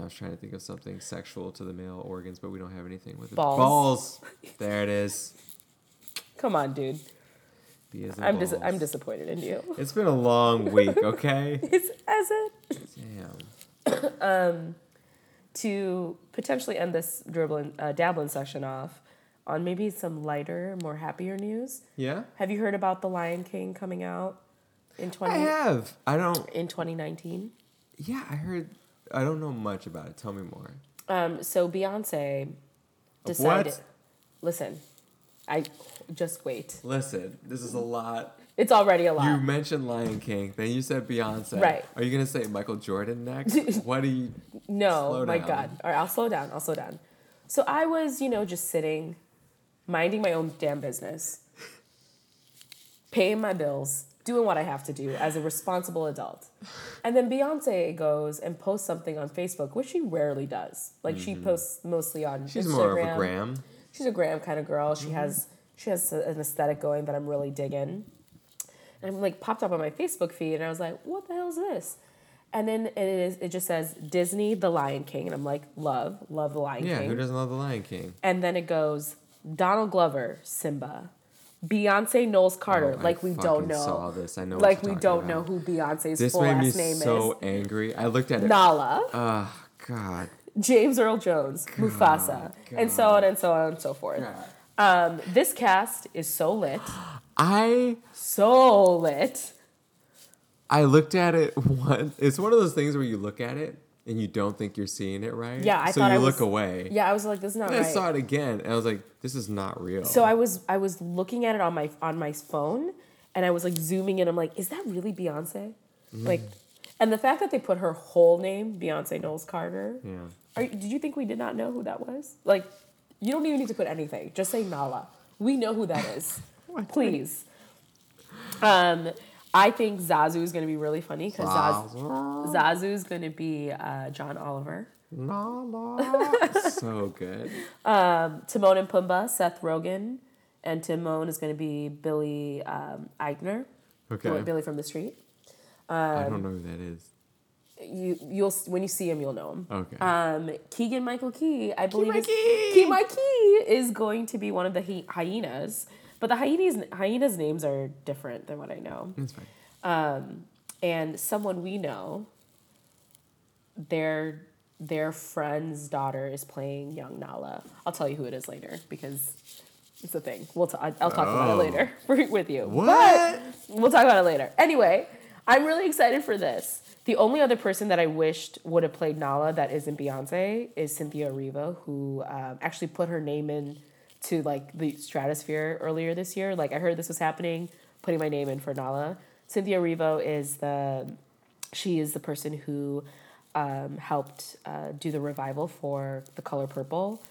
I was trying to think of something sexual to the male organs, but we don't have anything with it. Balls. Balls. There it is. Come on, dude. B as in I'm dis- I'm disappointed in you. It's been a long week, okay? It's as it Damn. um, to potentially end this dribbling, uh, dabbling session off on maybe some lighter, more happier news. Yeah? Have you heard about The Lion King coming out in I 20 have. I don't. in 2019? Yeah, I heard. I don't know much about it. Tell me more. Um, so Beyonce decided. Listen, I just wait. Listen, this is a lot. It's already a lot. You mentioned Lion King, then you said Beyonce. Right. Are you gonna say Michael Jordan next? what do you? No, my. God. All right, I'll slow down. I'll slow down. So I was, you know, just sitting, minding my own damn business, paying my bills, doing what I have to do as a responsible adult. And then Beyonce goes and posts something on Facebook, which she rarely does. Like she posts mostly on Mm-hmm. She's Instagram. more of a gram. She's a gram kind of girl. Mm-hmm. She has she has an aesthetic going that I'm really digging. And I'm like popped up on my Facebook feed, and I was like, "What the hell is this?" And then it is it just says Disney, The Lion King, and I'm like, "Love, love The Lion Yeah, King." Yeah, who doesn't love the Lion King? and then it goes Donald Glover, Simba, Beyonce, Knowles Carter. Oh, like we don't know. Saw this. I know. like we don't know who Beyonce's This full last name so is. So angry. I looked at it. Nala, Oh God. James Earl Jones, Mufasa, and so on and so on and so forth. Um, this cast is so lit, I so lit. I looked at it once. It's one of those things where you look at it and you don't think you're seeing it right. Yeah, I so thought you I look was- away. Yeah, I was like, this is not And I saw it again, and I was like, "This is not real." So I was I was looking at it on my on my phone, and I was like zooming in. I'm like, is that really Beyonce? Mm. Like, and the fact that they put her whole name, Beyonce Knowles Carter. yeah. Are, did you think we did not know who that was? Like, you don't even need to put anything. Just say Nala. We know who that is. Please. Um, I think Zazu is going to be really funny because Zazu, is going to be uh, John Oliver. La, la. so good. Timon and Pumbaa, Seth Rogen, and Timon is going to be Billy um, Eichner, Okay. Billy from the Street. I don't know who that is. You you'll when you see him, you'll know him. Okay. Um, Keegan Michael Key, I believe, is, Mikey! Key is going to be one of the hy- hyenas, but the hyenas hyenas names are different than what I know. That's fine. And someone we know, their their friend's daughter is playing young Nala. I'll tell you who it is later because it's a thing. We'll t- I'll talk about it Oh. later for, with you. What? But we'll talk about it later. Anyway, I'm really excited for this. The only other person that I wished would have played Nala that isn't Beyonce is Cynthia Erivo, who um, actually put her name in to like the stratosphere earlier this year. Like I heard this was happening, putting my name in for Nala. Cynthia Erivo is the she is the person who um, helped uh, do the revival for The Color Purple.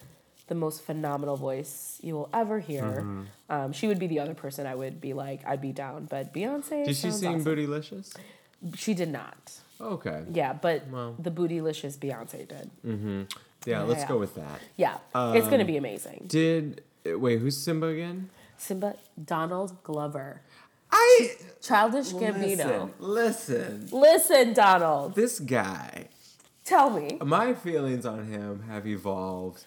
The most phenomenal voice you will ever hear. Mm-hmm. Um, she would be the other person I would be like, I'd be down. But Beyonce. Did she sing awesome. Bootylicious? She did not. Okay. Yeah, but Well. the Bootylicious Beyonce did. Yeah, let's go with that. Yeah, it's gonna Um, be amazing. Did wait? Who's Simba again? Simba, Donald Glover, I Childish Gambino. Listen, listen. Listen, Donald, This guy. tell me. My feelings on him have evolved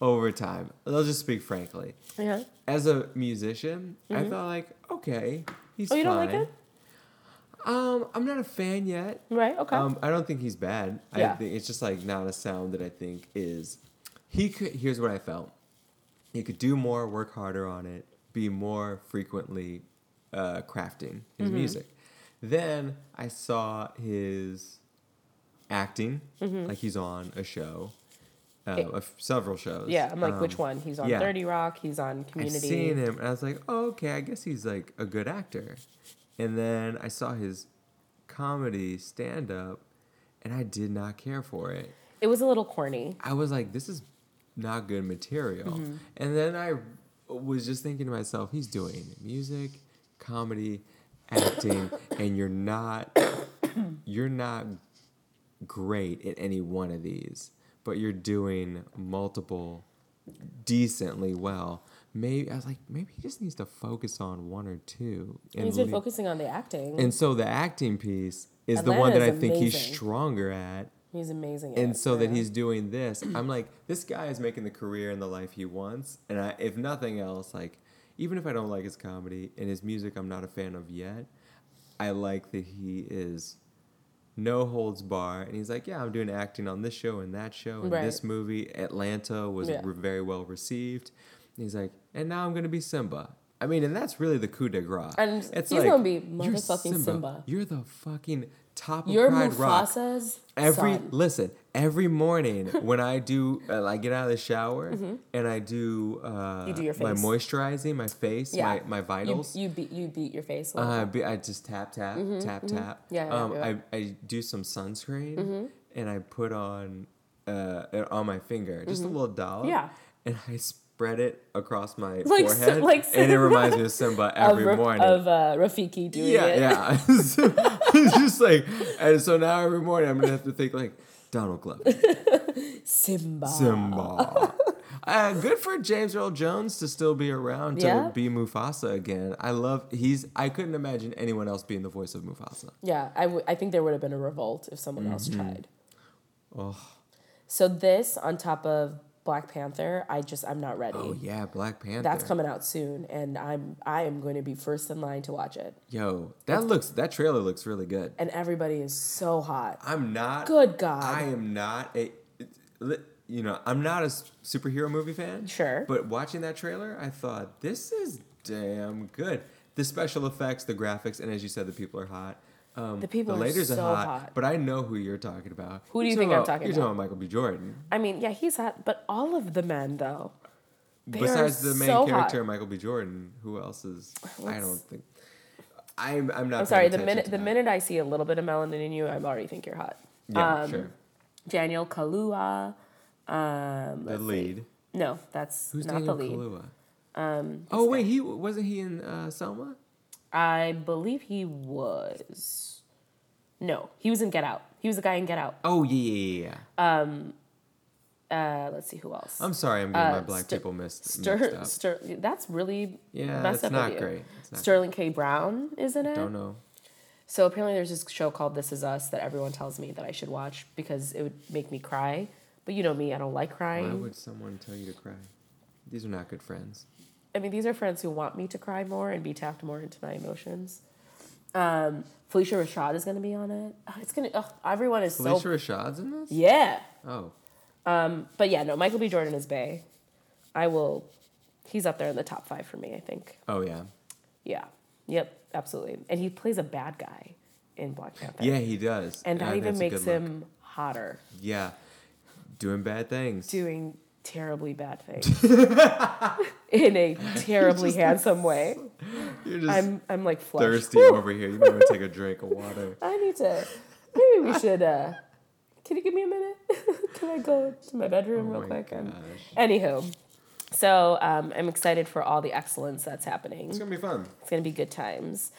over time. I'll just speak frankly. Yeah. As a musician, I thought like, okay, he's Mm-hmm. Oh, you don't fine. like it? Um, I'm not a fan yet. Right. Okay. Um, I don't think he's bad. I Yeah. think it's just like not a sound that I think is. He could. Here's what I felt. He could do more, work harder on it, be more frequently uh, crafting his Mm-hmm. music. Then I saw his acting, like he's on a show, uh, Mm-hmm. It- several shows. yeah. I'm like, which Um, one? He's on yeah. Thirty Rock. He's on Community. I Community. seen him and I was like, oh, okay, I guess he's like a good actor. And then I saw his comedy stand up and I did not care for it. It was a little corny. I was like, this is not good material. Mm-hmm. And then I was just thinking to myself, he's doing music, comedy, acting, and you're not you're not great at any one of these, but you're doing multiple decently well. Maybe I was like, maybe he just needs to focus on one or two. And He's been leave- focusing on the acting. and so the acting piece is the one that I think he's stronger at he's amazing. at and it, so that he's doing this i'm like this guy is making the career and the life he wants and I, if nothing else like even if i don't like his comedy and his music i'm not a fan of yet i like that he is no holds bar and he's like yeah i'm doing acting on this show and that show and Right. this movie atlanta was Yeah. re- very well received and he's like and now i'm gonna be simba I mean, and that's really the coup de grace. And it's he's gonna be "You're motherfucking Simba." You're the fucking top of You're Pride Rock. Mufasa's Every son. listen, every morning when I do, uh, I get out of the shower and I do, uh, Mm-hmm. You do your my moisturizing, my face, Yeah. my my vitals. You, you beat you beat your face. Uh, be- I just tap tap tap tap. Mm-hmm, Yeah, yeah, um. Mm-hmm. I I do some sunscreen and I put on uh on my finger just a little dollop. Yeah. and I s- spread it across my Like forehead, like and it reminds me of Simba every of, morning. of uh, Rafiki doing yeah, it. yeah. it's just like, and so now every morning I'm gonna have to think like Donald Glover, Simba. Simba. Uh, good for James Earl Jones to still be around to Yeah. be Mufasa again. I love he's. I couldn't imagine anyone else being the voice of Mufasa. Yeah, I, w- I think there would have been a revolt if someone else Mm-hmm. tried. Oh, So this on top of Black Panther, I just I'm not ready. oh yeah, Black Panther. That's coming out soon, and I'm I am going to be first in line to watch it. Yo, that looks. That trailer looks really good. And everybody is so hot. I'm not. Good God. I am not a. You know, I'm not a superhero movie fan. Sure. But watching that trailer, I thought this is damn good. The special effects, the graphics, and as you said, the people are hot. Um, The people the are ladies so are hot, hot. But I know who you're talking about. Who do You're you think I'm talking about- You're about? talking about Michael B. Jordan. I mean, yeah, he's hot, but all of the men though. Are Besides the main so character, hot. Michael B. Jordan, who else is? I Let's- don't think. I'm. I'm not. I'm sorry. The minute the that. minute I see a little bit of melanin in you, I already think you're hot. Yeah, um, sure. Daniel Kaluuya. Um, The let's see. lead. No, that's Who's not Daniel the lead. Kaluuya? Um, Oh wait, he wasn't he in uh, Selma? I believe he was. No, he was in Get Out. He was the guy in Get Out. Oh yeah, yeah, yeah. yeah. Uh, let's see who else. I'm sorry, I'm getting my uh, black Ster- people missed, mixed Ster- up. Ster- that's really Yeah, messed it's up not with you. great. It's not Sterling K. Brown is in it. Don't know. So apparently, there's this show called This Is Us that everyone tells me that I should watch because it would make me cry. But you know me, I don't like crying. Why would someone tell you to cry? These are not good friends. I mean, these are friends who want me to cry more and be tapped more into my emotions. Um, Phylicia Rashad is going to be on it. Ugh, It's gonna. Ugh, everyone is Phylicia so. Rashad's in this? Yeah. Oh, Um, but yeah, no, Michael B. Jordan is Bay. I will. He's up there in the top five for me. I think. oh yeah, Yeah. Yep. Absolutely. And he plays a bad guy in Black Panther. yeah, he does. And that even makes look. him hotter. Yeah, doing bad things. doing terribly bad face in a terribly handsome way. You're just I'm I'm like flushed. thirsty Whew. over here. You might want to take a drink of water. I need to. Maybe we should. uh Can you give me a minute? Can I go to my bedroom Oh real my quick? And, gosh. anywho, so um, I'm excited for all the excellence that's happening. It's gonna be fun. It's gonna be good times.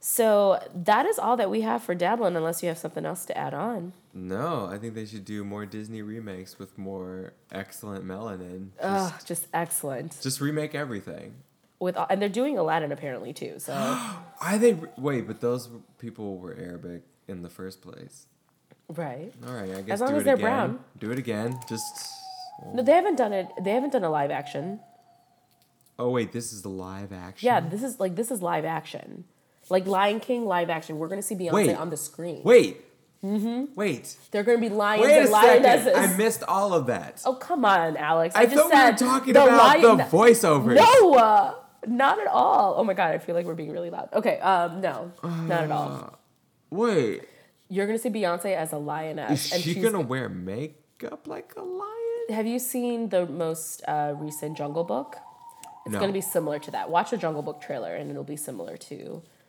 So that is all that we have for Dablin, unless you have something else to add on. No, I think they should do more Disney remakes with more excellent melanin. Just, Ugh, just excellent. just remake everything. With and they're doing Aladdin apparently too. So Are they? Wait, but those people were Arabic in the first place. right. All right, I guess as long do as they're again. brown. Do it again. Just. No, they haven't done it. They haven't done a live action. Oh wait, this is the live action. Yeah, this is like this is live action, like Lion King live action. We're gonna see Beyonce Wait. on the screen. Wait. Mm-hmm. Wait. They're gonna be lions Wait a and second. lionesses. I missed all of that. oh come on, Alex! I, I, just thought we said were talking the about lion- the voiceovers. No, uh, not at all. Oh my god, I feel like we're being really loud. Okay, um, no, not at all. Wait. You're gonna see Beyonce as a lioness, Is and she she's. gonna wear makeup like a lion? Have you seen the most uh, recent Jungle Book? It's No. gonna be similar to that. Watch the Jungle Book trailer, and it'll be similar to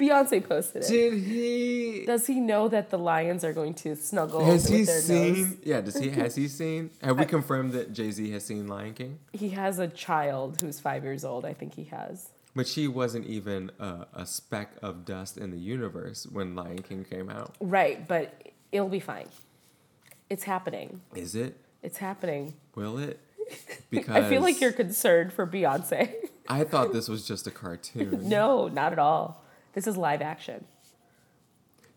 Beyonce posted it. Did he? Does he know that the lions are going to snuggle Has he seen? nose? Yeah. Does he? Has he seen? Have we confirmed that Jay Z has seen Lion King? He has a child who's five years old. I think he has. But she wasn't even a, a speck of dust in the universe when Lion King came out. Right, but it'll be fine. It's happening. Is it? It's happening. Will it? Because I feel like you're concerned for Beyonce. I thought this was just a cartoon. no, not at all. This is live action.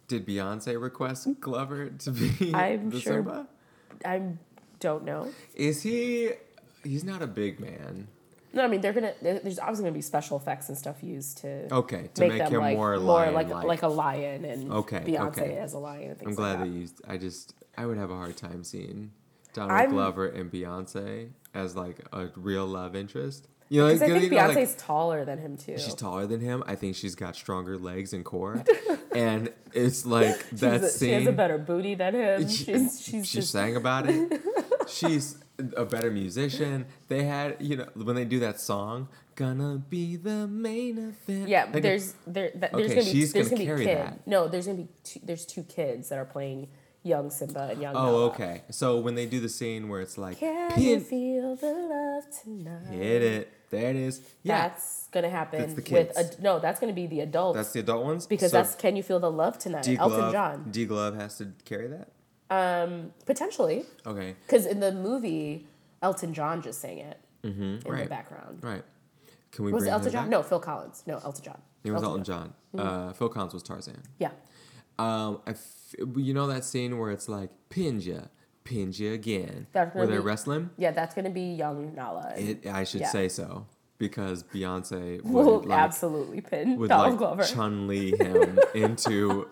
Did Beyonce request Glover to be I'm the sure- Simba? I don't know. Is he? He's not a big man. No, I mean they're gonna. There's obviously gonna be special effects and stuff used to Okay, to make, make, them him like more more like like a lion and Okay, Beyonce okay. as a lion. And things I'm glad like that you. I just I would have a hard time seeing Donald I'm- Glover and Beyonce as like a real love interest. You know, Because I think know, like, Beyonce's taller than him too. she's taller than him. I think she's got stronger legs and core, and it's like that a- scene. She has a better booty than him. She- She's she's she just sang about it. She's a better musician. They had, you know, when they do that song, "Gonna be the main event." yeah. Like, there's there that, there's Okay, gonna be there's gonna gonna, be kid. that. No, there's gonna be two, there's two kids that are playing young Simba and young. Oh, Nala. okay. So when they do the scene where it's like, Can you feel the love tonight? hit it. There it is. Yeah, That's gonna happen That's the with kids. a, no. That's gonna be the adults that's the adult ones. because So that's Can You Feel the Love Tonight? D Elton John, D Glove has to carry that. um, potentially Okay. because in the movie Elton John just sang it in the background. Right. Can we Was Elton John? back? No, Phil Collins. No, Elton John. It was Elton John. Uh, Phil Collins was Tarzan. Yeah. Um, I you know that scene where it's like pinja, pinja again, That's where they're be- wrestling. Yeah, that's gonna be young Nala. It, I should Yeah. say so because Beyonce would will like absolutely pin would Donald like Glover. Chun Li him into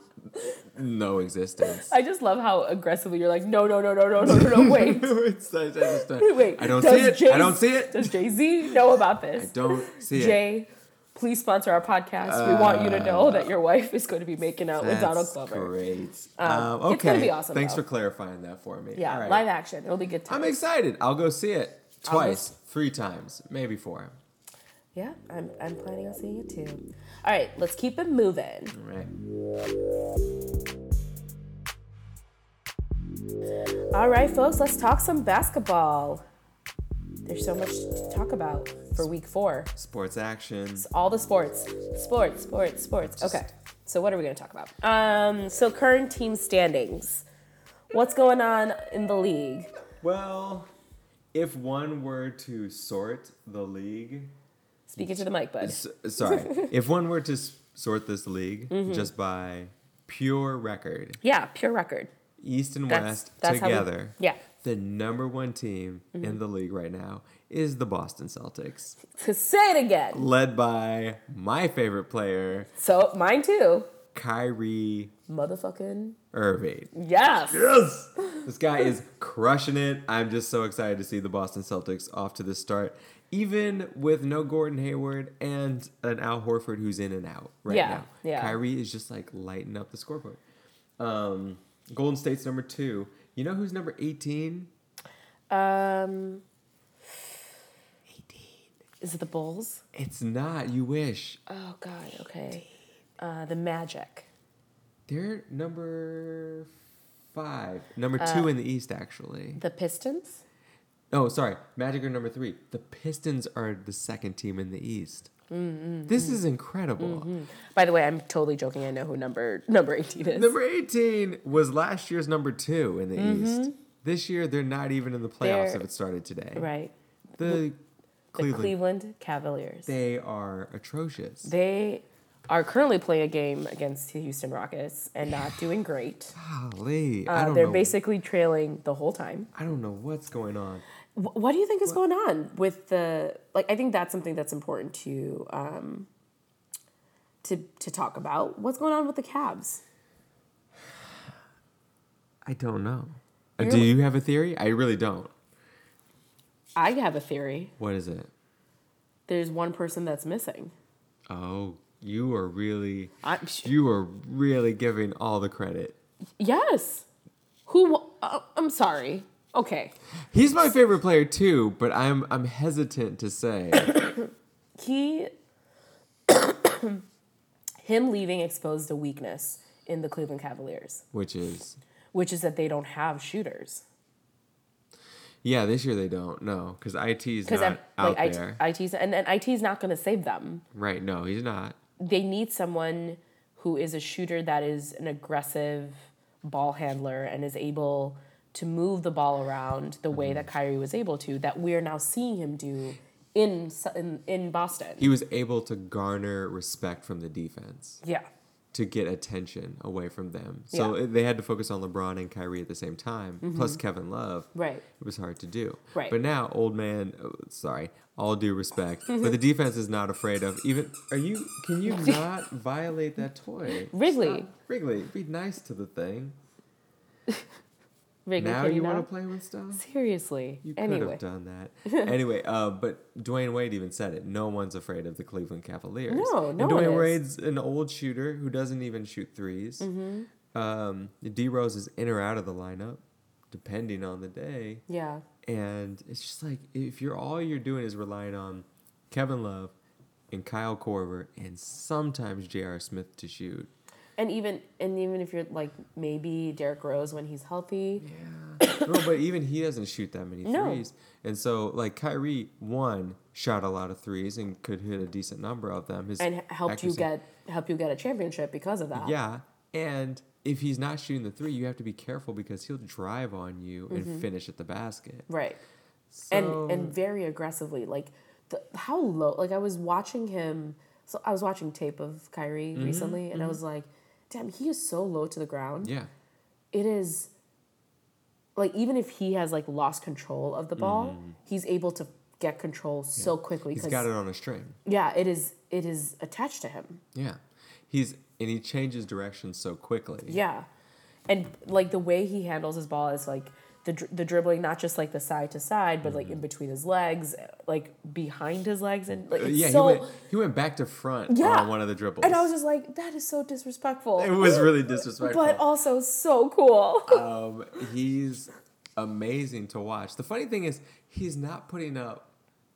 no existence. I just love how aggressively you're like, no, no, no, no, no, no, no, no, wait, It's- I, just wait. I don't see it. Jay- I don't see it. Does Jay Z know about this? I don't see it. Jay, please sponsor our podcast. we want you to know that your wife is going to be making out with Donald Glover. great. Um, Um, okay. it's gonna be awesome, Thanks though. for clarifying that for me. Yeah, All right. live action. It'll be good. I'm excited. I'll go see it I'll go twice, three times, maybe four. yeah, I'm, I'm planning on seeing it too. All right, let's keep it moving. All right. All right, folks, let's talk some basketball. There's so much to talk about for week four. Sports actions. all the sports. Sports sports sports. Okay so what are we going to talk about? Um so current team standings. What's going on in the league? Well, if one were to sort the league, speaking to the mic bud. S- sorry, if one were to sort this league Mm-hmm. just by pure record, yeah pure record. East and That's- West that's how we- together, yeah. the number one team Mm-hmm. in the league right now is the Boston Celtics, to say it again led by my favorite player, so mine too Kyrie motherfucking Irving. yes Yes! This guy is crushing it. I'm just so excited to see the Boston Celtics off to this start, even with no Gordon Hayward and an Al Horford who's in and out right Yeah, now. yeah. Kyrie is just like lighting up the scoreboard. Um, Golden State's number two. You know who's number 18? um is it the bulls It's not. You wish. oh god okay uh the magic They're number five. Number Uh, two in the East, actually. the pistons Oh, sorry. Magic are number three. The Pistons are the second team in the East. Mm, this is incredible. by the way i'm totally joking i know who number number 18 is Number 18 was last year's number two in the East. This year, they're not even in the playoffs Mm-hmm. They're- if it started today. right The the Cleveland, Cleveland Cavaliers. they are atrocious. They are currently playing a game against the Houston Rockets and not doing great. Golly, I Uh, they're know. basically trailing the whole time. I don't know what's going on. Wh- What do you think is going on with the like? I think that's something that's important to um, to to talk about. What's going on with the Cavs? I don't know. Uh, You're- Do you have a theory? I really don't. I have a theory. What is it? There's one person that's missing. Oh, you are really, I, you are really giving all the credit. yes. Who? Uh, I'm sorry. Okay. He's my favorite player too, but I'm I'm hesitant to say. he him leaving exposed a weakness in the Cleveland Cavaliers, which is which is that they don't have shooters. Yeah. This year they don't no because it is not out like there. IT, IT's and, and IT's not going to save them. right? No, he's not. They need someone who is a shooter that is an aggressive ball handler and is able to move the ball around the way that mm-hmm. Kyrie was able to. That we're now seeing him do in in, in Boston. He was able to garner respect from the defense yeah. To get attention away from them. So Yeah. they had to focus on LeBron and Kyrie at the same time, mm-hmm. plus Kevin Love. Right. It was hard to do. Right. But now, old man, oh, sorry, all due respect, but mm-hmm. the defense is not afraid of even. Are you? Can you not violate that toy? Wrigley. Stop. Wrigley, be nice to the thing. Now you want to play with stuff? Seriously. You could anyway. have done that. anyway, uh, but Dwyane Wade even said it. No one's afraid of the Cleveland Cavaliers. No, and no Dwyane one is. Wade's an old shooter who doesn't even shoot 3s Mm-hmm. Um, D Rose is in or out of the lineup, depending on the day. Yeah. And it's just like if you're all you're doing is relying on Kevin Love and Kyle Korver and sometimes J.R. Smith to shoot. And even and even if you're like maybe Derrick Rose when he's healthy. Yeah. no, but even he doesn't shoot that many threes. No. And so like Kyrie one shot a lot of threes and could hit a decent number of them. His and helped you get help you get a championship because of that. Yeah. And if he's not shooting the three, you have to be careful because he'll drive on you and finish at the basket. Right. So, and and very aggressively like the how low like I was watching him so I was watching tape of Kyrie Mm-hmm, recently and I was like damn he is so low to the ground yeah. it is like even if he has like lost control of the ball mm-hmm. he's able to get control so quickly He's got it on a string. yeah it is it is attached to him Yeah. He's and he changes direction so quickly. yeah and like the way he handles his ball is like the, the dribbling not just like the side to side but like in between his legs like behind his legs and like Uh, yeah, so he went he went back to front Yeah. on one of the dribbles. And I was just like, that is so disrespectful. it was really disrespectful. but also so cool. um, he's amazing to watch. The funny thing is, he's not putting up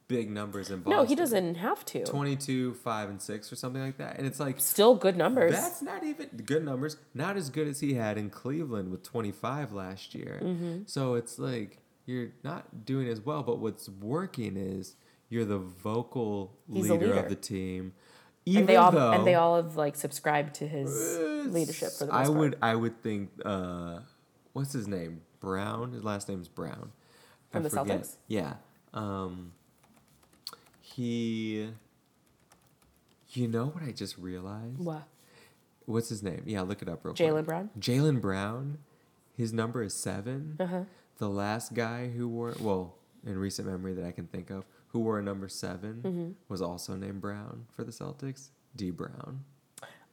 big numbers in Boston. no, he doesn't have to. 22, 5, and 6 or something like that. And it's like, Still good numbers. that's not even good numbers. Not as good as he had in Cleveland with 25 last year. Mm-hmm. So it's like, you're not doing as well. But what's working is you're the vocal leader, leader. of the team. Even and they all though, and they all have like subscribed to his Uh, leadership for the I most part. would I would think uh what's his name? Brown. His last name's Brown. From the Celtics? Yeah. Um he you know what I just realized? What? What's his name? Yeah, look it up real quick. Jaylen Brown? Jaylen Brown. His number is 7 Uh-huh. The last guy who wore well, in recent memory that I can think of, who wore a number 7 Mm-hmm. was also named Brown for the Celtics. Dee Brown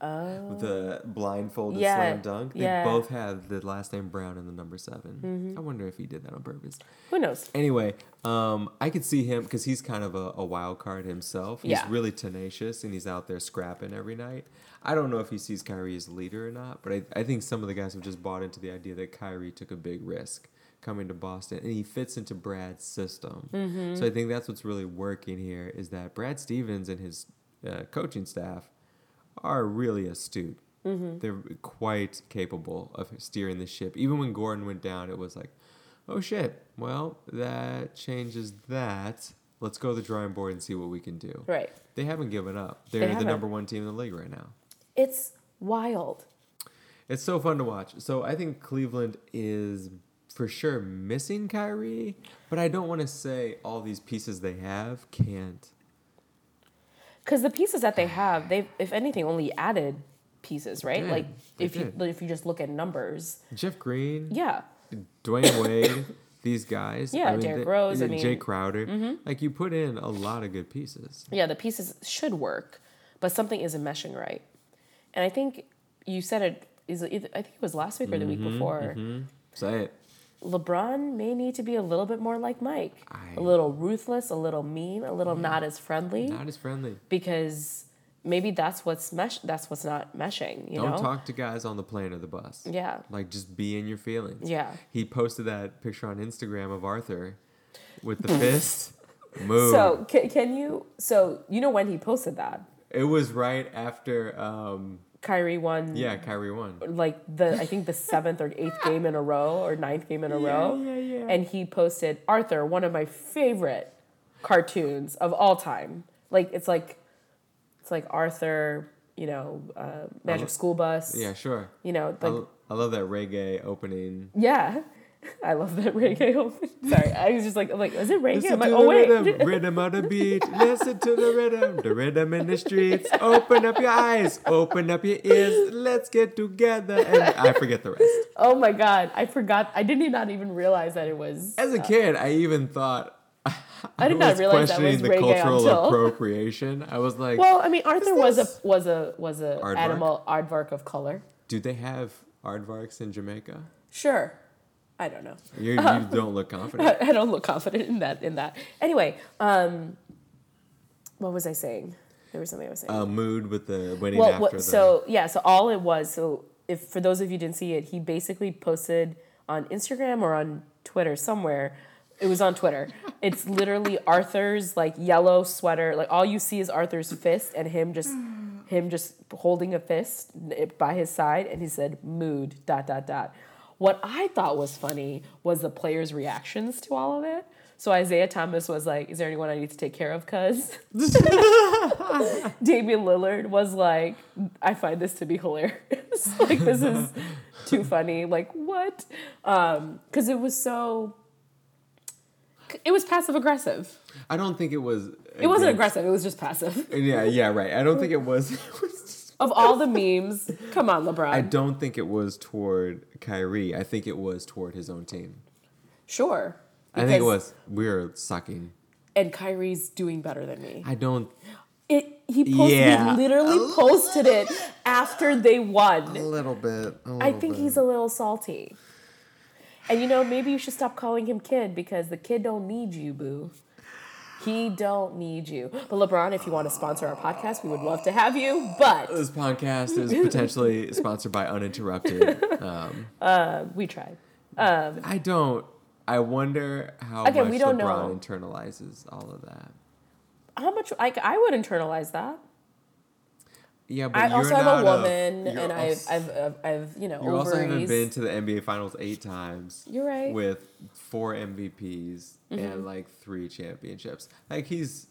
Oh. the blindfolded Yeah, slam dunk. They yeah. both have the last name Brown and the number 7 I wonder if he did that on purpose. Who knows? Anyway, um, I could see him because he's kind of a, a wild card himself. He's Yeah. really tenacious and he's out there scrapping every night. I don't know if he sees Kyrie as leader or not, but I, I think some of the guys have just bought into the idea that Kyrie took a big risk coming to Boston and he fits into Brad's system. Mm-hmm. So I think that's what's really working here is that Brad Stevens and his uh, coaching staff are really astute. Mm-hmm. They're quite capable of steering the ship. Even when Gordon went down, it was like, oh shit, well, that changes that. Let's go to the drawing board and see what we can do. Right. They haven't given up. They They're the number one team in the league right now. It's wild. It's so fun to watch. So I think Cleveland is for sure missing Kyrie, but I don't want to say all these pieces they have can't. Because the pieces that they have, they've, if anything, only added pieces, right? did. Like They if you if you just look at numbers, Jeff Green, yeah, Dwyane Wade, these guys. Yeah, Derrick Rose, I Jae mean- mm-hmm. Crowder. Like you put in a lot of good pieces. yeah, the pieces should work, but something isn't meshing right. And I think you said it is I think it was last week or the week Mm-hmm, before. Say it. LeBron may need to be a little bit more like Mike, I- a little ruthless, a little mean, a little not as friendly, Not as friendly. because maybe that's what's mesh. That's what's not meshing. You Don't know? talk to guys on the plane or the bus. Yeah. Like just be in your feelings. Yeah. He posted that picture on Instagram of Arthur with the fist. Move. So can, can you? So you know when he posted that, it was right after um Kyrie won. yeah, Kyrie won. Like the I think the seventh or eighth game in a row or ninth game in a row. yeah, yeah. And he posted Arthur, one of my favorite cartoons of all time. Like it's like it's like Arthur, you know, uh, Magic School Bus. Yeah, sure. You know, I, like l- I love that reggae opening. yeah. I love that reggae. Sorry, I was just like, I'm like, is it reggae? Listen I'm like, to oh the wait. rhythm, rhythm of the beat. Listen to the rhythm, the rhythm in the streets. Open up your eyes, open up your ears. Let's get together. And I forget the rest. Oh my god, I forgot. I didn't even realize that it was. As a uh, kid, I even thought I did not realize that was the reggae cultural until- appropriation. I was like, Well, I mean, Arthur was a was a was a aardvark? animal aardvark of color. do they have aardvarks in Jamaica? Sure, I don't know. You're, you don't look confident. I don't look confident in that. In that. Anyway, um, what was I saying? There was something I was saying. Uh, mood with the winning well, after what, the. so yeah, so all it was. So if for those of you who didn't see it, he basically posted on Instagram or on Twitter somewhere. It was on Twitter. It's literally Arthur's like yellow sweater. Like all you see is Arthur's fist and him just him just holding a fist by his side, and he said mood dot dot dot. What I thought was funny was the players' reactions to all of it. So Isaiah Thomas was like, "Is there anyone I need to take care of?" Cuz Damian Lillard was like, "I find this to be hilarious. like this is too funny. Like what?" Um, because it was so. It was passive aggressive. I don't think it was. It wasn't aggressive. It was just passive. Yeah, yeah, right. I don't think it was. It was Of all the memes, come on, LeBron. I don't think it was toward Kyrie. I think it was toward his own team. sure. I think it was we're sucking. And Kyrie's doing better than me. I don't. It. He posted. Yeah. He literally posted it after they won. A little bit. I think he's a little salty. And you know, maybe you should stop calling him kid because the kid don't need you, boo. He don't need you. But LeBron, if you want to sponsor our podcast, we would love to have you. But This podcast is potentially sponsored by Uninterrupted. Um, uh, we tried. I don't. I wonder how Again, much we don't LeBron know. internalizes all of that. How much? Like I would internalize that. Yeah, but I you're also have a woman, you're and I've, I've, I've, I've, you know, You also haven't been to the NBA Finals eight times. You're right. With four MVPs Mm-hmm. and like three championships. Like he's.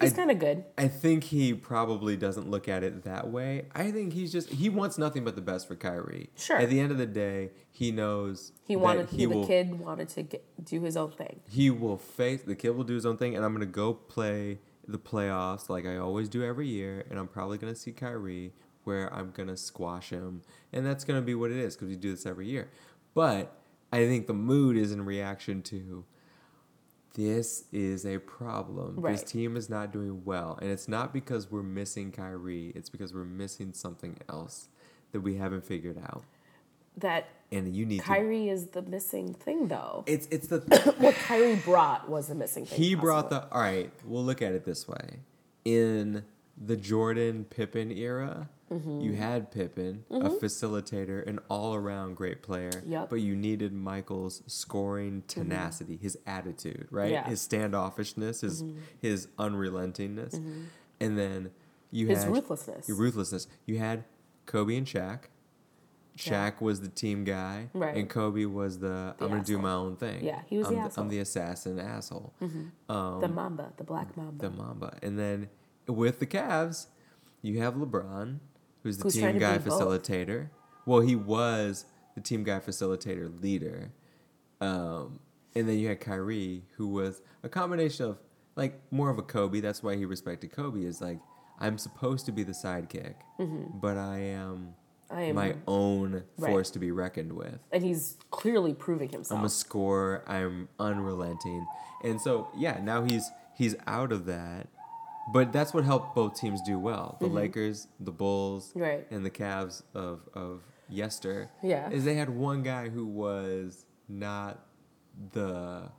He's kind of good. I think he probably doesn't look at it that way. I think he's just he wants nothing but the best for Kyrie. Sure. At the end of the day, he knows He wanted. he He, the will kid wanted to get, do his own thing. he will face the kid will do his own thing, and I'm gonna go play the playoffs like I always do every year, and I'm probably gonna see Kyrie where I'm gonna squash him, and that's gonna be what it is because we do this every year. But I think the mood is in reaction to this is a problem. This team is not doing well, and it's not because we're missing Kyrie. It's because we're missing something else that we haven't figured out, That and you need to. Kyrie is the missing thing, though. It's it's the what Kyrie brought was the missing thing. he brought the all right we'll look at it this way in the jordan pippen era Mm-hmm. you had pippen a facilitator an all-around great player Yep. Mm-hmm. but you needed michael's scoring tenacity his attitude right Yeah. Mm-hmm. his standoffishness his his unrelentingness and then you His had ruthlessness. your ruthlessness you had kobe and Shaq. Shaq was the team guy, Right. and Kobe was the, The I'm gonna do my own thing. Yeah, he was I'm the I'm asshole. Mm-hmm. the assassin asshole. Um, the Mamba, the Black Mamba. the Mamba. And then with the Cavs, you have LeBron, who's the Who's team guy be both. facilitator. Well, he was the team guy facilitator leader. Um, and then you had Kyrie, who was a combination of like more of a Kobe. That's why he respected Kobe. Is like I'm supposed to be the sidekick, but I am, Mm-hmm. I am- my own Right. force to be reckoned with. and he's clearly proving himself. I'm a scorer. I'm unrelenting, and so yeah, now he's he's out of that. But that's what helped both teams do well. The Lakers, the Bulls, Mm-hmm. Right. and the Cavs of of yester. Yeah. is they had one guy who was not the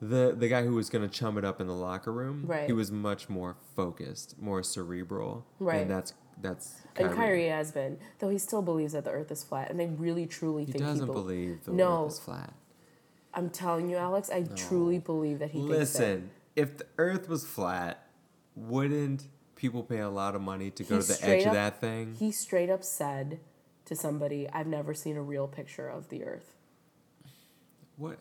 the the guy who was going to chum it up in the locker room. Right. He was much more focused, more cerebral. Right. And that's that's and Kyrie has been, though he still believes that the Earth is flat, and I really truly think He think doesn't he believe the No. earth is flat. I'm telling you, Alex, I truly believe that he thinks that. Listen, if the earth was flat, wouldn't people pay a lot of money to go He to the edge up- of that thing? He straight up said to somebody, "I've never seen a real picture of the Earth." What?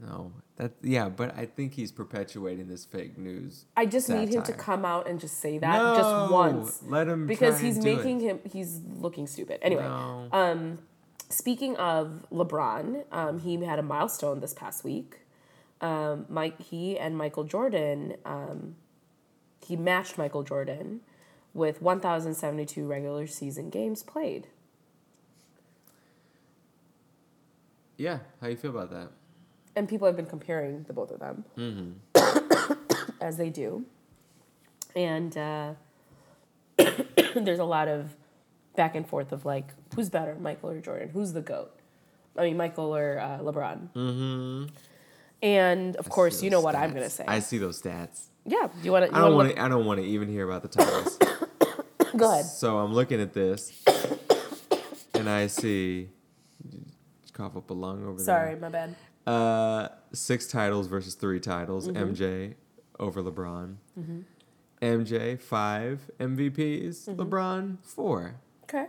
No. That yeah, but I think he's perpetuating this fake news. I just need him to come out and just say that No, just once. let him because he's making it. him he's looking stupid. Anyway, No. um speaking of LeBron, um, he had a milestone this past week. Um, Mike he and Michael Jordan um, he matched Michael Jordan with 1072 regular season games played. Yeah, how you feel about that? And people have been comparing the both of them Mm-hmm. as they do and uh, there's a lot of back and forth of like who's better michael or jordan who's the goat I mean, Michael or uh, LeBron. Mm-hmm. And of course, you know what I'm gonna say. I see those stats. yeah, you want to? I don't want to. I don't want to even hear about the titles. Go ahead. So I'm looking at this, and I see. Cough up a lung over there. Sorry, my bad. Uh, six titles versus three titles. Mm-hmm. MJ over LeBron. MJ five MVPs. Mm-hmm. LeBron four. Okay.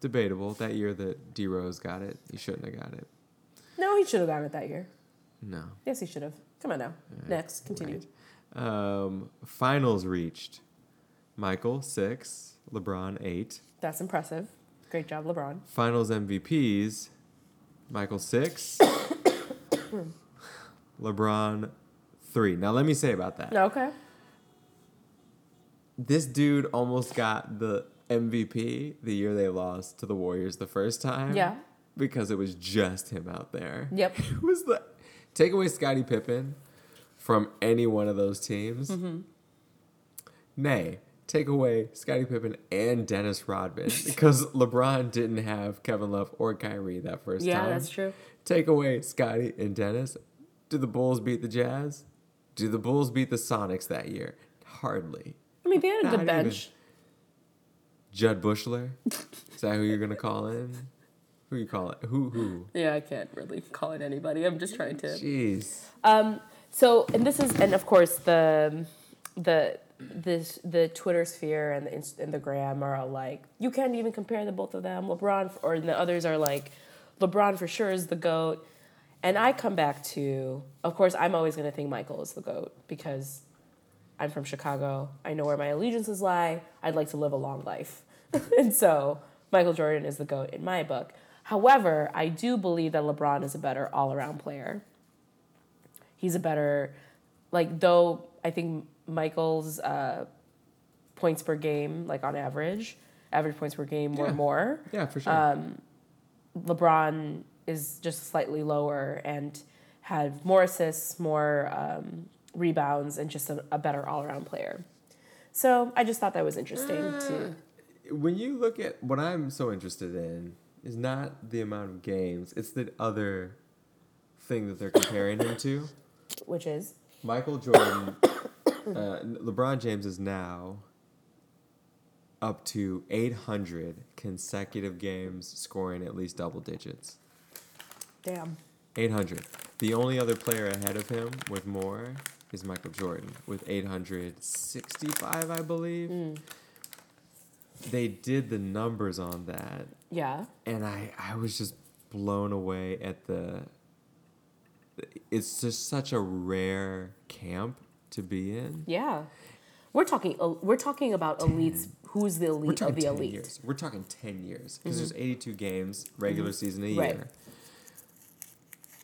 Debatable. That year that D Rose got it, he shouldn't have got it. No, he should have gotten it that year. No. Yes, he should have. Come on now. Next, continue. Right. Um, finals reached. Michael six, LeBron eight. That's impressive. Great job, LeBron. Finals MVPs. Michael six. LeBron three. Now let me say about that. Okay. This dude almost got the MVP the year they lost to the Warriors the first time. Yeah. Because it was just him out there. Yep. It was the take away Scottie Pippen from any one of those teams. Mm-hmm. Nay, take away Scottie Pippen and Dennis Rodman because LeBron didn't have Kevin Love or Kyrie that first Yeah, time. Yeah, that's true. Take away Scottie and Dennis. Do the Bulls beat the Jazz? Do the Bulls beat the Sonics that year? Hardly. I mean, they had a good even. bench. Jud Buechler? Is that who you're gonna call in? Who you call it? Who who? Yeah, I can't really call it anybody. I'm just trying to. Jeez. Um, so, and this is, and of course, the the the the Twitter sphere and the and the gram are all like, you can't even compare the both of them. LeBron, or the others are like, LeBron for sure is the goat. And I come back to, of course, I'm always going to think Michael is the goat because I'm from Chicago. I know where my allegiances lie. I'd like to live a long life, and so Michael Jordan is the goat in my book. However, I do believe that LeBron is a better all around player he's a better like though i think michael's uh, points per game like on average average points per game were Yeah. more Yeah, for sure. Um, lebron is just slightly lower and had more assists more um, rebounds and just a, a better all-around player so i just thought that was interesting too. when you look at what I'm so interested in is not the amount of games, it's the other thing that they're comparing him to. which is Michael Jordan, uh, LeBron James is now up to 800 consecutive games scoring at least double digits. damn 800. The only other player ahead of him with more is Michael Jordan with 865, I believe. Hmm. They did the numbers on that yeah and I I was just blown away at the it's just such a rare camp to be in. yeah we're talking we're talking about elites who's the elite of the 10 elite years. We're talking 10 years because mm-hmm. there's 82 games regular mm-hmm. season a year. Right.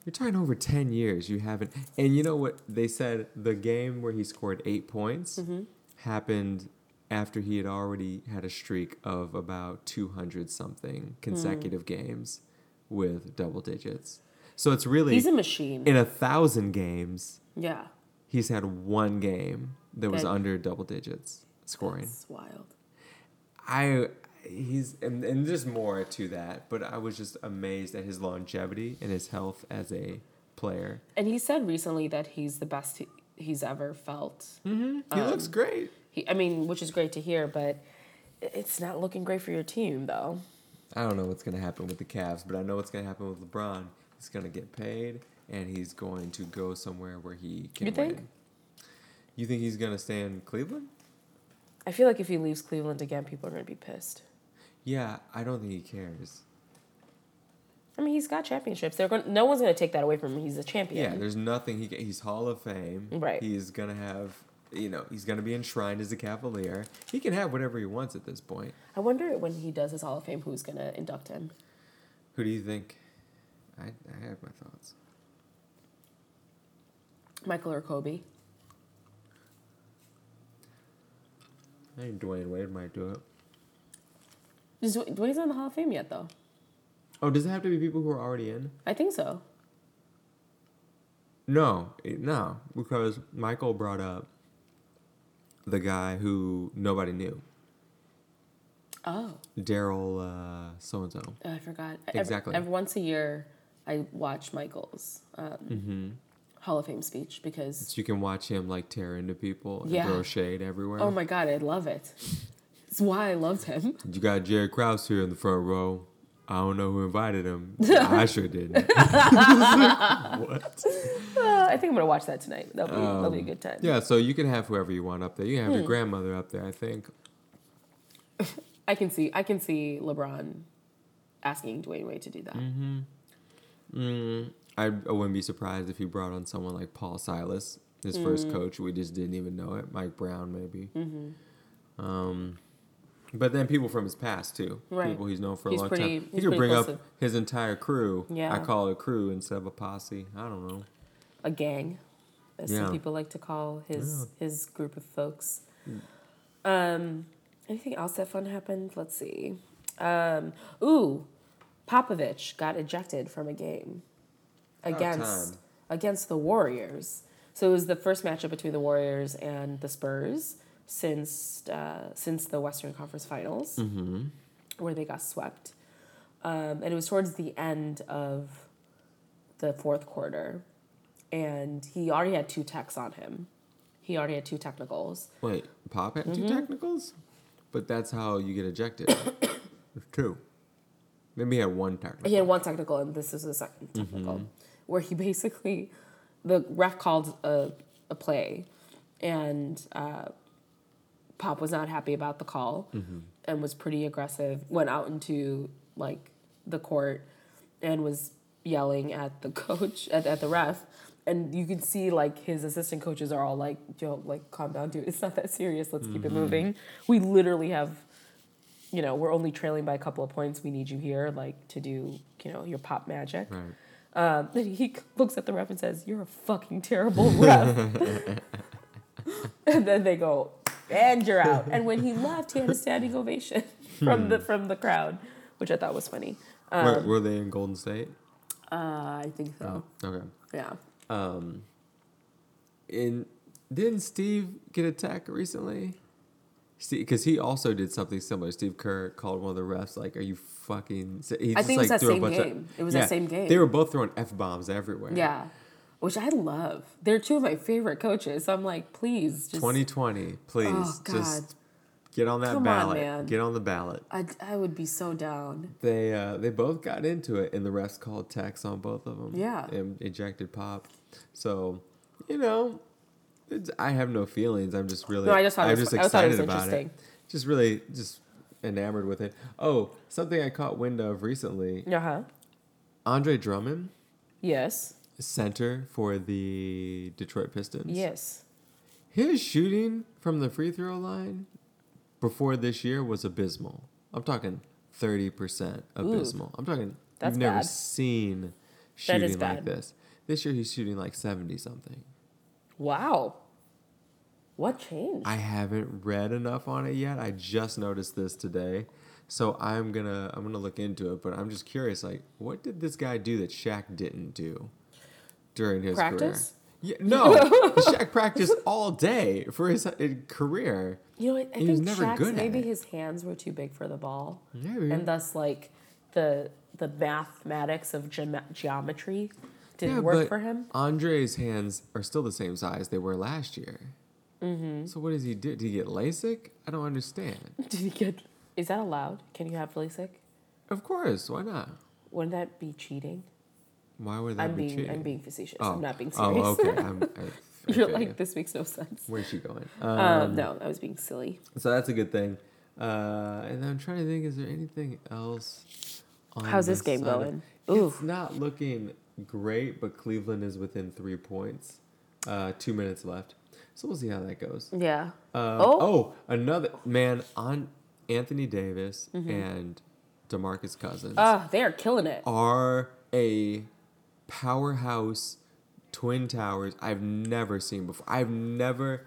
You're talking over 10 years. You haven't and you know what they said the game where he scored 8 points mm-hmm. happened after he had already had a streak of about 200 something mm. consecutive games with double digits. So it's really he's a machine in a thousand games, yeah he's had one game that was That- under double digits scoring. That's wild. I he's and, and there's more to that, but I was just amazed at his longevity and his health as a player. And he said recently that he's the best he, he's ever felt. Mm-hmm. He um, looks great. He, I mean, which is great to hear, but it's not looking great for your team, though. I don't know what's gonna happen with the Cavs, but I know what's gonna happen with LeBron. He's gonna get paid, and he's going to go somewhere where he can You think? win. You think he's gonna stay in Cleveland? I feel like if he leaves Cleveland again, people are going to be pissed. Yeah, I don't think he cares. I mean, he's got championships. They're going. No one's going to take that away from him. He's a champion. Yeah, there's nothing he he's Hall of Fame. Right. He's gonna have you know he's gonna be enshrined as a Cavalier. He can have whatever he wants at this point. I wonder when he does his Hall of Fame, who's going to induct him. Who do you think? I I have my thoughts. Michael or Kobe? I think Dwyane Wade might do it. Is Dwyane's not in the Hall of Fame yet, though. Oh, does it have to be people who are already in? I think so. No, no, because Michael brought up the guy who nobody knew. Oh, Daryl uh, so and so. I forgot. Every- Exactly. Every, once a year, I watch Michael's um, Mm-hmm. Hall of Fame speech because So you can watch him like tear into people and Yeah. throw shade everywhere. oh my god, I love it. It's why I loved him. You got Jerry Krause here in the front row. I don't know who invited him. I sure didn't. what? Uh, I think I'm gonna watch that tonight. That'll be that'll be a good time. Um, Yeah, so you can have whoever you want up there. You can have Hmm. your grandmother up there, I think. I can see I can see LeBron asking Dwyane Wade to do that. Mm-hmm. Mm, I, I wouldn't be surprised if he brought on someone like Paul Silas, his Mm. first coach. We just didn't even know it. Mike Brown, maybe. Mm-hmm. Um, but then people from his past too. Right. People he's known for a He's long pretty- time. He could bring up his entire crew. Yeah. I call it a crew instead of a posse. I don't know. A gang, as Yeah. some people like to call his his group of folks. Mm. Um, anything else that fun happened? Let's see. Um, ooh, Popovich got ejected from a game against against the Warriors. So it was the first matchup between the Warriors and the Spurs since uh, since the Western Conference Finals, Mm-hmm. where they got swept. Um, and it was towards the end of the fourth quarter, and he already had two techs on him. He already had two technicals. Wait, Pop had Mm-hmm. two technicals? But that's how you get ejected. Two. Maybe he had one technical. He had one technical, and this is the second technical, where he basically, the ref called a, a play, and uh, Pop was not happy about the call, and was pretty aggressive. Went out into like the court, and was yelling at the coach at, at the ref. And you can see like his assistant coaches are all like, "Yo, like calm down, dude. It's not that serious. Let's keep it moving." We literally have you know, we're only trailing by a couple of points. We need you here, like, to do, you know, your pop magic. Right. Um, then he looks at the ref and says, "You're a fucking terrible ref." and then they go, "And you're out." And when he left, he had a standing ovation from the from the crowd, which I thought was funny. were, were they in Golden State? Uh, I think so. Okay. Yeah. Um, in didn't Steve get attacked recently? Because he also did something similar. Steve Kerr called one of the refs like, "Are you fucking?" He I think it was that same bunch of- game. It was that same game. They were both throwing f bombs everywhere. Yeah. Which I love. They're two of my favorite coaches. So I'm like, please, just 2020, please, Oh, God. just get on that Come on, ballot. man. Get on the ballot. I, I would be so down. They uh, they both got into it, and the refs called tax on both of them. Yeah. and ejected Pop. So, you know, it's, I have no feelings. I'm just really. No, I just thought it I'm was- just I thought it excited was about interesting. it. Just really, just enamored with it. Oh, something I caught wind of recently. Uh huh. Andre Drummond, Yes. center for the Detroit Pistons. Yes. His shooting from the free throw line before this year was abysmal. I'm talking 30% abysmal. I'm talking That's you've never bad. seen shooting like this. This year he's shooting like 70 something. Wow. What changed? I haven't read enough on it yet. I just noticed this today. So I'm going to I'm to look into it, but I'm just curious like what did this guy do that Shaq didn't do during his Practice? career? Yeah, no, Shaq practiced all day for his uh, career. you know? I was think never Shaq's maybe his hands were too big for the ball, Maybe. and thus like the the mathematics of geom- geometry didn't Yeah, work for him. Andre's hands are still the same size they were last year. Mm-hmm. So what does he do? Did he get LASIK? I don't understand. Did he get? Is that allowed? Can you have LASIK? Of course, why not? Wouldn't that be cheating? Why would that I'm be being cheating? I'm being facetious. oh. I'm not being serious. Oh, okay. I'm, I, I You're like you. this makes no sense. Where's she going? Um, Um, no, I was being silly. So that's a good thing. Uh, and I'm trying to think, is there anything else? On How's this game side going? Ooh. It's not looking great, but Cleveland is within three points. Uh, two minutes left. So we'll see how that goes. Yeah. Um, Oh. oh. another man on Anthony Davis Mm-hmm. and Demarcus Cousins Ah, they are killing it. are a powerhouse twin towers I've never seen before. I've never,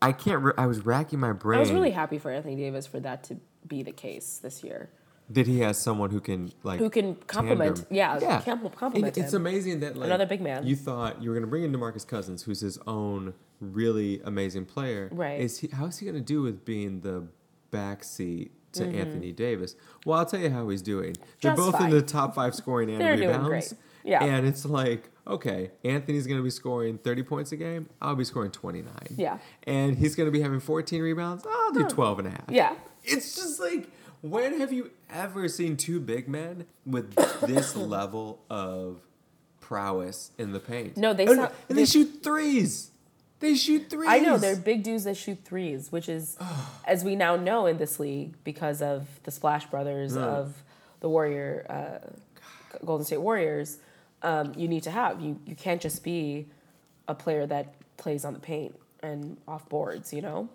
I can't. Re- I was racking my brain. I was really happy for Anthony Davis for that to be the case this year. That he has someone who can like Who can compliment. yeah, com- complement It- it's him. amazing that like Another big man. You thought you were gonna bring in Demarcus Cousins, who's his own really amazing player. Right. Is he? How is he gonna do with being the backseat to Anthony Davis. Well, I'll tell you how he's doing. They're Mm-hmm. Just both in the top five scoring and They're doing rebounds. great. Yeah. And it's like, okay, Anthony's going to be scoring 30 points a game. I'll be scoring 29. Yeah. And he's going to be having 14 rebounds. I'll do 12 and a half. Yeah. It's just like, when have you ever seen two big men with this level of prowess in the paint? No, they and, sound- and they, they- shoot threes. They shoot threes. I know they're big dudes that shoot threes, which is, as we now know in this league, because of the Splash Brothers of the Warrior, uh, Golden State Warriors. Um, you need to have you. You can't just be a player that plays on the paint and off boards, you know.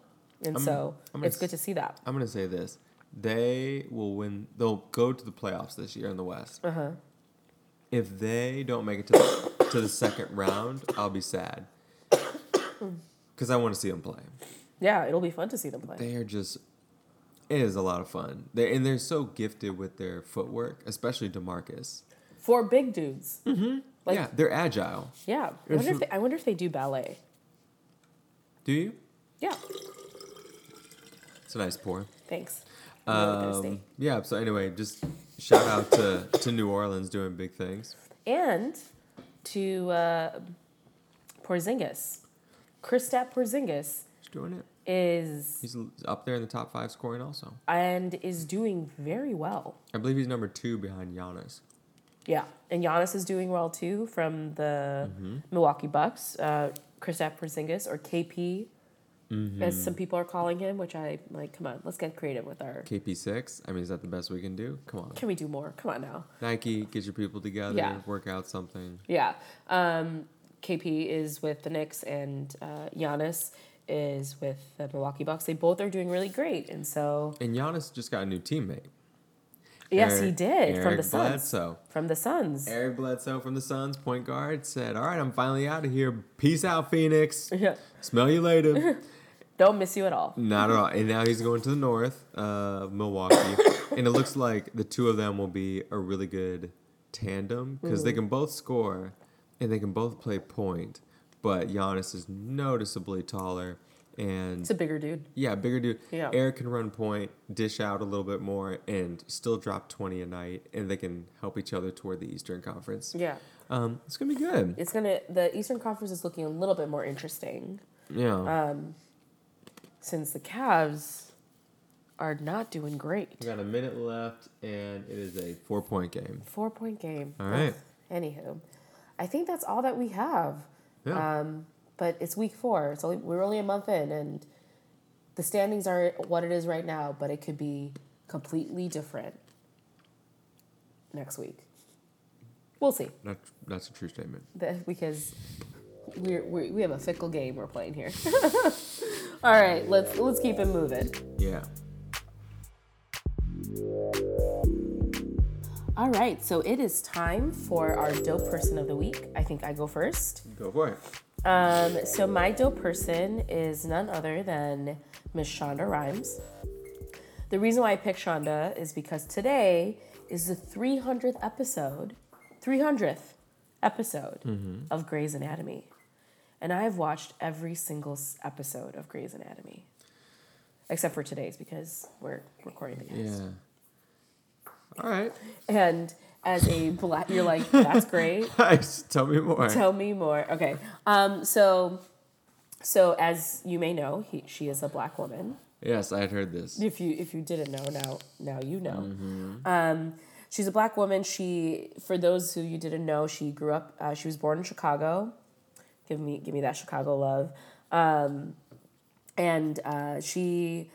And so I'm it's good to see that. I'm gonna say this: they will win. They'll go to the playoffs this year in the West. Uh huh. If they don't make it to the, to the second round, I'll be sad because I want to see them play. Yeah, it'll be fun to see them play. They are just. It is a lot of fun. They and they're so gifted with their footwork, especially Demarcus. For big dudes. Mm-hmm. Like, yeah, they're agile. yeah. I wonder, if they, I wonder if they do ballet. Do you? Yeah. It's a nice pour. Thanks. Really Um, thirsty. yeah. So anyway, just shout out to to New Orleans doing big things. and to uh, Porzingis. Kristaps Porzingis He's doing it. is He's up there in the top five scoring also. and is doing very well. I believe he's number two behind Giannis. Yeah, and Giannis is doing well too from the Mm-hmm. Milwaukee Bucks. Uh, Kristaps Porzingis or KP, Mm-hmm. as some people are calling him, which I like. Come on, let's get creative with our. KP6. I mean, is that the best we can do? Come on. Can we do more? Come on now. Nike, get your people together, Yeah. work out something. Yeah. Um, KP is with the Knicks and uh, Giannis is with the Milwaukee Bucks. They both are doing really great, and so And Giannis just got a new teammate. yes, he Eric- did from the Suns. Bledsoe. From the Suns. Eric Bledsoe from the Suns, point guard, said, All right, I'm finally out of here. Peace out, Phoenix. Yeah. Smell you later. Don't miss you at all. Not at all. And now he's going to the north, uh, Milwaukee. and it looks like the two of them will be a really good tandem because Mm-hmm. they can both score and they can both play point. But Giannis is noticeably taller and It's a bigger dude. yeah, bigger dude. Yeah. Eric can run point, dish out a little bit more, and still drop 20 a night. And they can help each other toward the Eastern Conference. Yeah. Um, it's going to be good. It's gonna the Eastern Conference is looking a little bit more interesting Yeah. um, since the Cavs are not doing great. we got a minute left, and it is a four point game. Four point game. All right. Anywho, I think that's all that we have. Yeah. Um, but it's week four. It's only we're only a month in, and the standings are what it is right now. But it could be completely different next week. We'll see. That, that's a true statement. That- because we're, we we have a fickle game we're playing here. All right, let's let's keep it moving. Yeah. All right, so it is time for our dope person of the week. I think I go first. Go for it. Um, so my dope person is none other than Miss Shonda Rhimes. The reason why I picked Shonda is because today is the 300th episode, 300th episode of Grey's Anatomy. And I have watched every single episode of Grey's Anatomy. Except for today's because we're recording the guys. Yeah. All right. And as a black, you're like, that's great. Tell me more. Tell me more. Okay. Um, so, so as you may know, he, she is a black woman. yes, I had heard this. If you if you didn't know, now now you know. Mm-hmm. Um, she's a black woman. She, for those who you didn't know, she grew up. Uh, she was born in Chicago. Give me give me that Chicago love. Um, and uh, she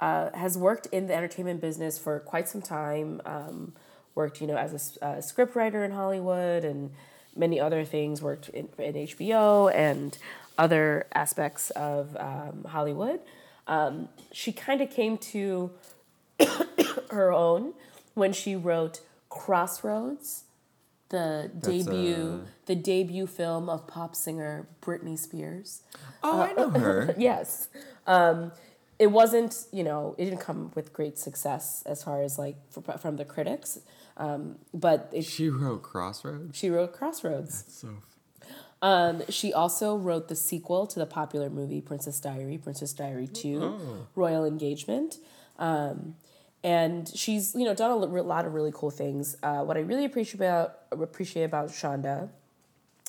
uh, has worked in the entertainment business for quite some time. Um, worked, you know, as a, uh, scriptwriter in Hollywood and many other things. Worked in, in HBO and other aspects of um, Hollywood. Um, she kind of came to her own when she wrote Crossroads, the debut, uh, the debut film of pop singer Britney Spears. Oh, I know her. Yes. Um, it wasn't, you know, it didn't come with great success as far as like fr- from the critics, um, but it, She wrote Crossroads. she wrote Crossroads. So Um, she also wrote the sequel to the popular movie Princess Diary, Princess Diary 2, Royal Engagement. Um, and she's you know done a lot of really cool things. Uh, what I really appreciate about appreciate about Shonda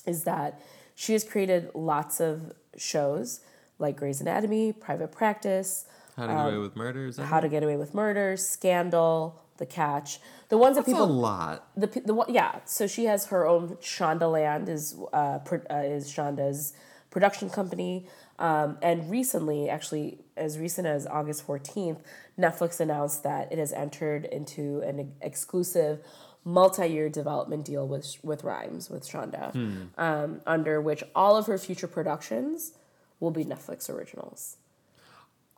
is that she has created lots of shows like Grey's Anatomy, Private Practice, How to Get Away with Murder? That How to Get Away with Murder, Scandal, The Catch, the ones that That's people a lot. the the yeah. So she has her own Shondaland is uh, pro, uh is Shonda's production company. Um, and recently, actually, as recent as August fourteenth, Netflix announced that it has entered into an exclusive multi-year development deal with with Rhimes with Shonda, um, under which all of her future productions will be Netflix originals.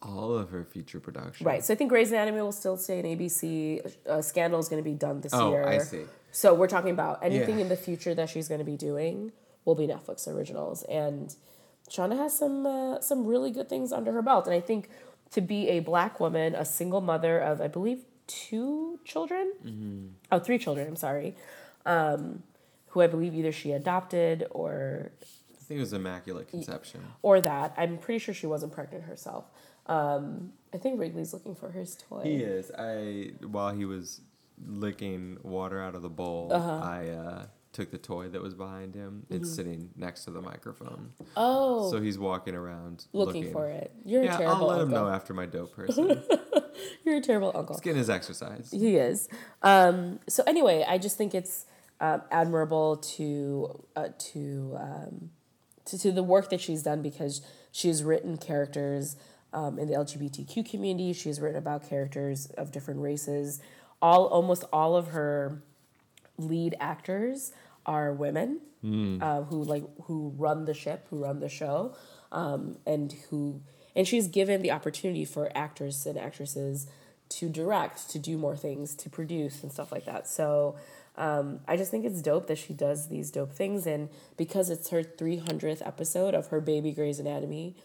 All of her future production. Right. So I think Grey's Anatomy will still stay in ABC. Uh, Scandal is going to be done this Oh, year. I see. So we're talking about anything Yeah. in the future that she's going to be doing will be Netflix originals, and Shauna has some uh, some really good things under her belt. And I think to be a black woman, a single mother of I believe two children, Mm-hmm. oh three children. I'm sorry, um, who I believe either she adopted or I think it was Immaculate Conception. or that. I'm pretty sure she wasn't pregnant herself. Um, I think Wrigley's looking for his toy. He is. I while he was licking water out of the bowl, Uh-huh. I uh, took the toy that was behind him. It's sitting next to the microphone. Mm-hmm. Oh, So he's walking around looking, for it. You're Yeah, a terrible uncle. I'll let him know after my dope person. You're a terrible uncle. He's getting his exercise. He is. Um, so anyway, I just think it's um, admirable to uh, to, um, to to the work that she's done because she has written characters um, in the LGBTQ community. She has written about characters of different races. All almost all of her lead actors are women uh, who like who run the ship, who run the show, um, and who and she's given the opportunity for actors and actresses to direct, to do more things, to produce and stuff like that. So um, I just think it's dope that she does these dope things, and because it's her three hundredth episode of her baby Grey's Anatomy,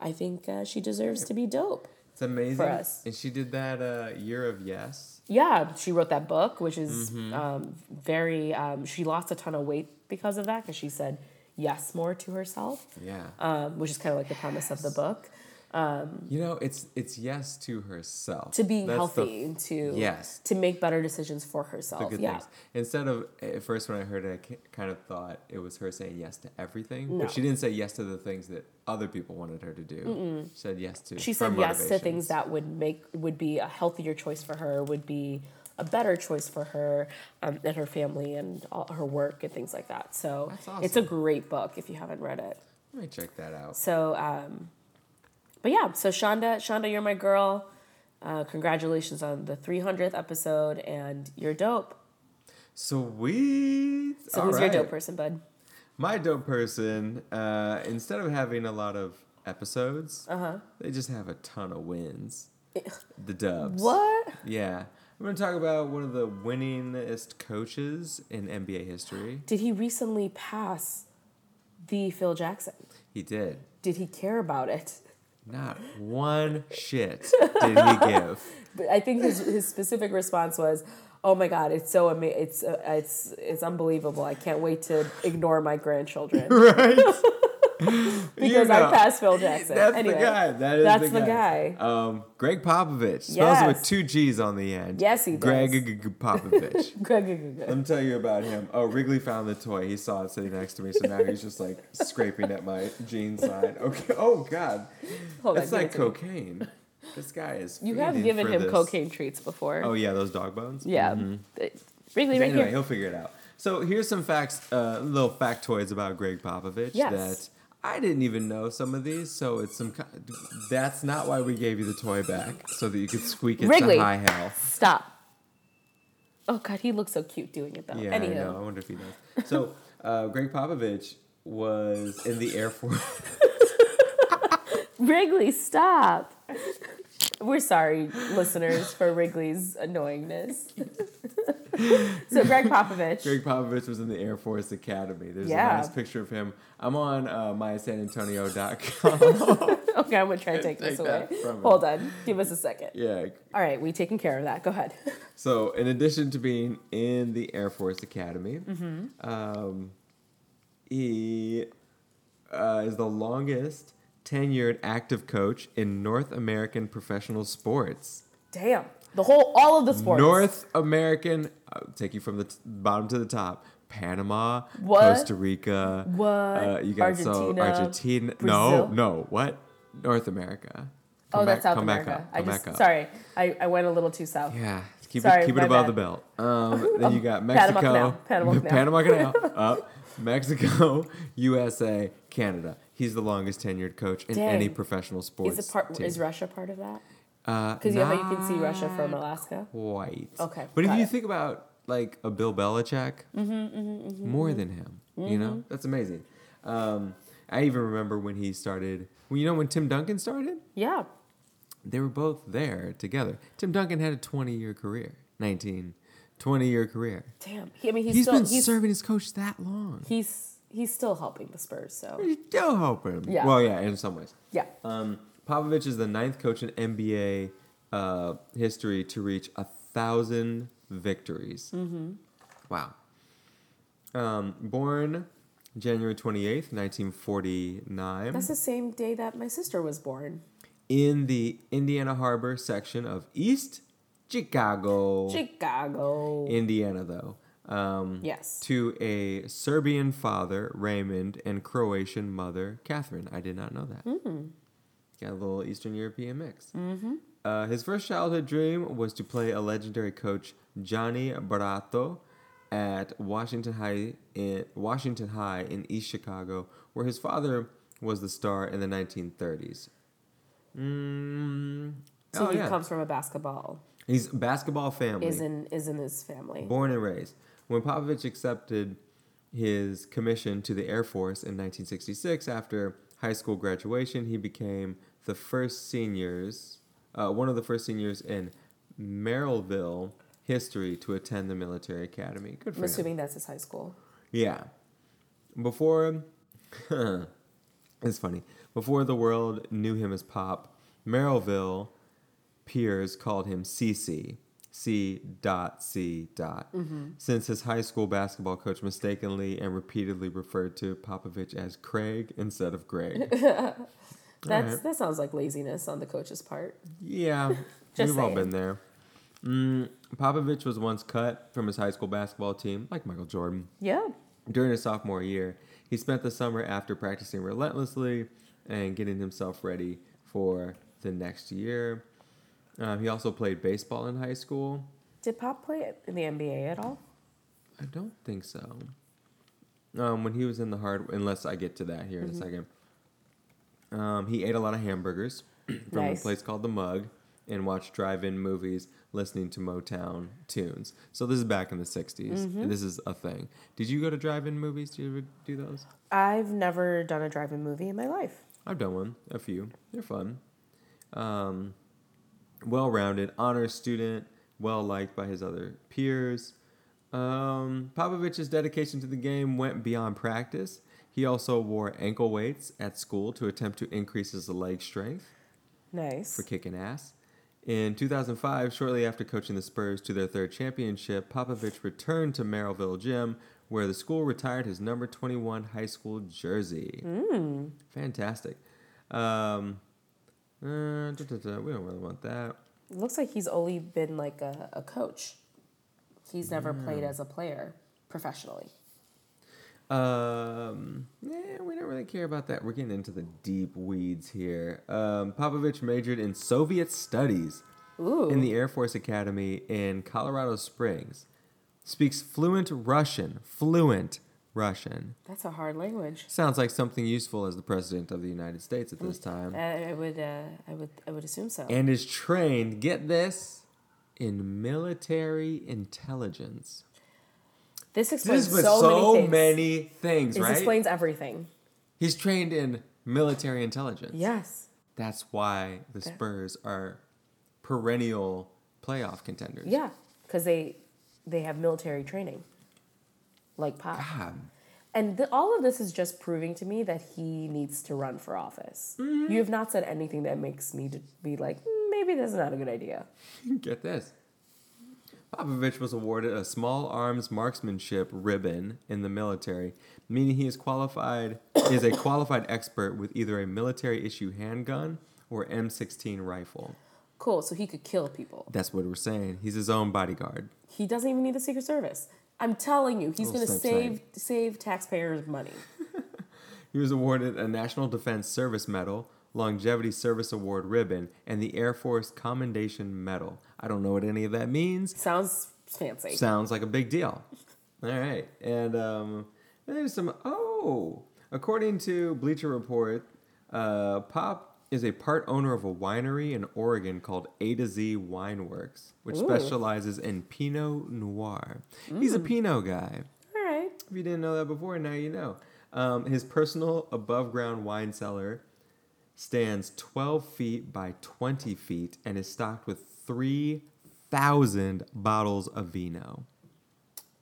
I think uh, she deserves to be dope. It's amazing. For us. And she did that uh, Year of Yes. Yeah, she wrote that book, which is Mm-hmm. um, very. Um, she lost a ton of weight because of that because she said yes more to herself, Yeah. um, which is kind of like the premise of the book. You know, it's it's yes to herself. To being That's healthy and to Yes. to make better decisions for herself. Yeah, things. Instead of at first when I heard it, I kind of thought it was her saying yes to everything, No. but she didn't say yes to the things that other people wanted her to do. She said yes to. she said yes to things that would make would be a healthier choice for her, would be a better choice for her um, and her family and all, her work and things like that. So That's it's a great book if you haven't read it. Let me check that out. So, um, but yeah, so Shonda, Shonda, you're my girl. Uh, congratulations on the 300th episode, and you're dope. Sweet. So, All who's your dope person, bud? My dope person, uh, instead of having a lot of episodes, Uh-huh. they just have a ton of wins. The Dubs. What? Yeah. I'm going to talk about one of the winningest coaches in NBA history. Did he recently pass the Phil Jackson? He did. Did he care about it? Not one shit did he give. But I think his, his specific response was, "Oh my God, it's so ama- it's uh, it's it's unbelievable. I can't wait to ignore my grandchildren right? because I passed Phil Jackson." That's anyway, the guy. That is that's the the guy. guy. Um, Gregg Popovich. Spells it with two G's on the end. Yes, he Gregg does. G- G- Popovich. Good. Let me tell you about him. Oh, Wrigley found the toy. He saw it sitting next to me, so now he's just like scraping at my jean side. Okay. Oh God, Hold on, that's like it to me. cocaine. This guy is. You have given him this. cocaine treats before. Oh yeah, those dog bones. yeah. Wrigley, right Anyway, here. he'll figure it out. So here's some facts, uh, little factoids about Gregg Popovich Yes. I didn't even know some of these. So it's some. That's not why we gave you the toy back, so that you could squeak it Wrigley. to high hell. Stop. Oh God, he looks so cute doing it though. Yeah, I know. I wonder if he knows. So uh, Gregg Popovich was in the Air Force. Wrigley, stop. We're sorry, listeners, for Wrigley's annoyingness. so Gregg Popovich. Gregg Popovich was in the Air Force Academy. There's Yeah. a nice picture of him. I'm on uh, mysanantonio.com. Okay, I'm gonna try to take this away. Hold on, give us a second. yeah. All right, we taking care of that. Go ahead. So, in addition to being in the Air Force Academy, Mm-hmm. um, he uh, is the longest tenured active coach in North American professional sports. Damn. The whole, all of the sports. North American. I'll take you from the t- bottom to the top. Panama, What? Costa Rica. What? Uh, you got so Argentina, Argentina. Brazil? No, no. What? North America. Oh, Come that's South America. Back I just back up. sorry, I, I went a little too south. Yeah, keep Sorry, it keep it above bad. the belt. Um, then you got Panama Mexico, Canal, Panama Canal. Panama Canal, up. Mexico, USA, Canada. He's the longest tenured coach in Dang. any professional sports. Is part? Is Russia part of that? Uh, Because you know how you can see Russia from Alaska. Quite. Okay, But if you it. think about like a Bill Belichick, Mm-hmm, more than him, you know, that's amazing. Um, I even remember when he started. Well, you know, when Tim Duncan started, Yeah. they were both there together. Tim Duncan had a 20 year career, 19, 20 year career. Damn. He, I mean, he's, he's still been he's, serving his coach that long. he's he's still helping the Spurs. So he's still helping. Yeah. Well, yeah, in some ways. yeah. Um, Popovich is the ninth coach in NBA uh, history to reach a thousand victories. Mm-hmm. Wow. Um, born January 28th, 1949, That's the same day that my sister was born. in the Indiana Harbor section of East Chicago, Chicago. Indiana, though. Um, Yes. To a Serbian father, Raymond, and Croatian mother, Catherine. I did not know that. Mm. Got a little Eastern European mix. Mm-hmm. Uh, his first childhood dream was to play a legendary coach, Johnny Baratto, at Washington High in Washington High in East Chicago, where his father was the star in the 1930s. Mm, So oh, he yeah. comes from a basketball. He's basketball family. Is in is in his family. Born and raised. When Popovich accepted his commission to the Air Force in 1966 after high school graduation, he became the first seniors, uh, one of the first seniors in Merrillville history to attend the military academy. Good for I'm him. assuming that's his high school. Yeah. Before, it's funny. Before the world knew him as Pop, Merrillville peers called him CC. C dot C dot. Since his high school basketball coach mistakenly and repeatedly referred to Popovich as Craig instead of Greg. That's Alright. that sounds like laziness on the coach's part. Yeah, we've all been there. Mm, Popovich was once cut from his high school basketball team, like Michael Jordan. Yeah. During his sophomore year, he spent the summer after practicing relentlessly and getting himself ready for the next year. Um, he also played baseball in high school. Did Pop play in the NBA at all? I don't think so. Um, when he was in the hard, unless I get to that here in a second. Um, he ate a lot of hamburgers from Nice. a place called The Mug and watched drive-in movies, listening to Motown tunes. So this is back in the '60s. This is a thing. Did you go to drive-in movies? Did you ever do those? I've never done a drive-in movie in my life. I've done one, a few. They're fun. Um, well rounded, honor student, well liked by his other peers. Um, Popovich's dedication to the game went beyond practice. He also wore ankle weights at school to attempt to increase his leg strength Nice. for kicking ass. In 2005, shortly after coaching the Spurs to their third championship, Popovich returned to Merrillville Gym, where the school retired his number 21 high school jersey. Fantastic. Um, uh, da, da, da, we don't really want that. Looks like he's only been like a, a coach. He's never played as a player professionally. Um, yeah, we don't really care about that. We're getting into the deep weeds here. Um, Popovich majored in Soviet studies Ooh. in the Air Force Academy in Colorado Springs. Speaks fluent Russian. Fluent Russian. That's a hard language. Sounds like something useful as the president of the United States at this time. I, I would uh, I would I would assume so. And is trained, get this, in military intelligence. this This explains is with so, so, many things. many things, this right? explains everything. He's trained in military intelligence. Yes. That's why the Spurs are perennial playoff contenders. Yeah, because they they have military training, like Pop. God. And th- all of this is just proving to me that he needs to run for office. Mm-hmm. You have not said anything that makes me to be like, "Mm, maybe this is not a good idea. Get this. Popovich was awarded a small arms marksmanship ribbon in the military, meaning he is qualified is a qualified expert with either a military issue handgun or M16 rifle. Cool. So he could kill people. That's what we're saying. He's his own bodyguard. He doesn't even need the Secret Service. I'm telling you, he's going to save save taxpayers money. He was awarded a National Defense Service Medal, Longevity Service Award ribbon, and the Air Force Commendation Medal. I don't know what any of that means. Sounds fancy. Sounds like a big deal. All right. And um, there's some. Oh, according to Bleacher Report, uh, Pop is a part owner of a winery in Oregon called A to Z Wineworks, which Ooh. specializes in Pinot Noir. He's a Pinot guy. All right. If you didn't know that before, now you know. Um, his personal above ground wine cellar stands 12 feet by 20 feet and is stocked with 3,000 bottles of vino.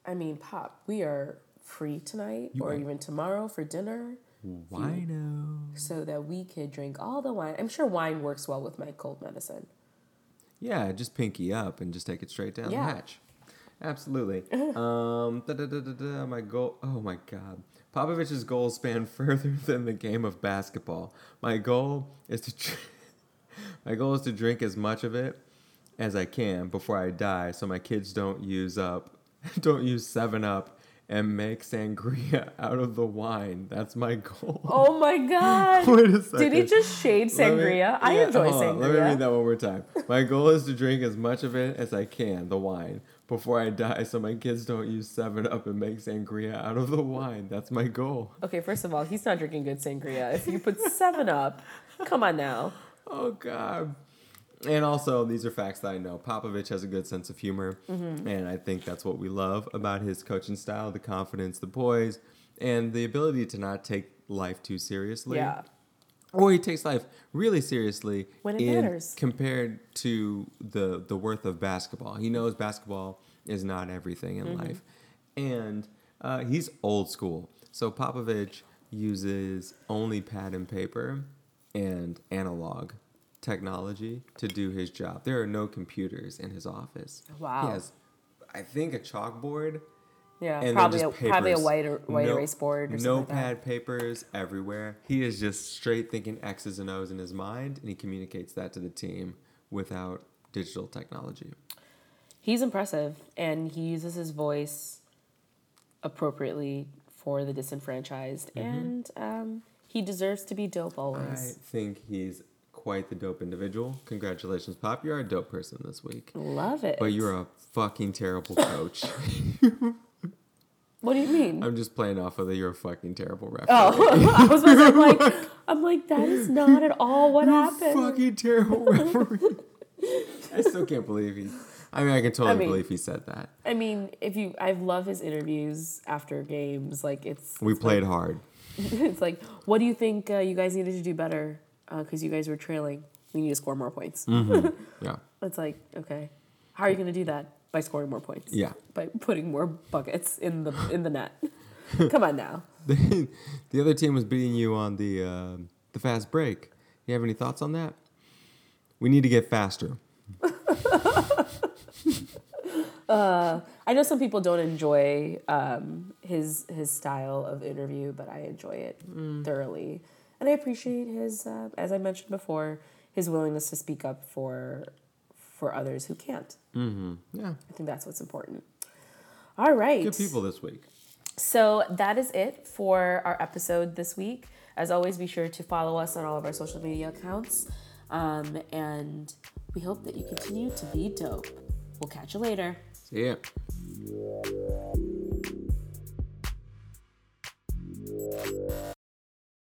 I mean, Pop, we are free tonight You or are- even tomorrow for dinner Wino. so that we could drink all the wine. I'm sure wine works well with my cold medicine. Yeah, just pinky up and just take it straight down Yeah. the hatch. Absolutely. um, da, da, da, da, da, my goal. Oh my God. Popovich's goals span further than the game of basketball. My goal is to. Tr- my goal is to drink as much of it as I can before I die, so my kids don't use up, don't use Seven Up, and make sangria out of the wine. That's my goal. Oh my God. Wait a second. Did he just shade Let me- sangria? I yeah, enjoy on, Let me read that one more time. My goal is to drink as much of it as I can, the wine, before I die, so my kids don't use Seven Up and make sangria out of the wine. That's my goal. Okay, first of all, he's not drinking good sangria. If you put seven up, come on now. Oh God. And also, these are facts that I know. Popovich has a good sense of humor, Mm-hmm. and I think that's what we love about his coaching style: the confidence, the poise, and the ability to not take life too seriously. Yeah. or he takes life really seriously When it in- matters. compared to the the worth of basketball. He knows basketball is not everything in Mm-hmm. life, and uh, he's old school. So Popovich uses only pad and paper and analog technology to do his job. There are no computers in his office. Wow. He has, I think, a chalkboard Yeah, and probably a, probably a white, or, white No- erase board or something like. Notepad papers everywhere. He is just straight thinking X's and O's in his mind, and he communicates that to the team without digital technology. He's impressive, and he uses his voice appropriately for the disenfranchised, and um, he deserves to be dope always. I think he's quite the dope individual. Congratulations, Pop. You're a dope person this week. Love it. But you're a fucking terrible coach. What do you mean? I'm just playing off of the you're a fucking terrible referee. oh, I was about to I'm like, I'm like, that is not at all what You're happened. fucking terrible referee. I still can't believe he. I mean, I can totally I mean- believe he said that. I mean, if you, I love his interviews after games. Like it's, We it's played like- hard. it's like, what do you think uh, you guys needed to do better? Because you guys were trailing. We need to score more points. Yeah. It's like, okay, how are you going to do that? By scoring more points. Yeah. By putting more buckets in the in the net. Come on now. the, the other team was beating you on the uh, the fast break. You have any thoughts on that? We need to get faster. I know some people don't enjoy um, his his style of interview, but I enjoy it thoroughly, and I appreciate his, uh, as I mentioned before, his willingness to speak up for for others who can't. Mm-hmm. Yeah, I think that's what's important. All right, good people this week. So that is it for our episode this week. As always, be sure to follow us on all of our social media accounts, um, and we hope that you continue to be dope. We'll catch you later. See ya.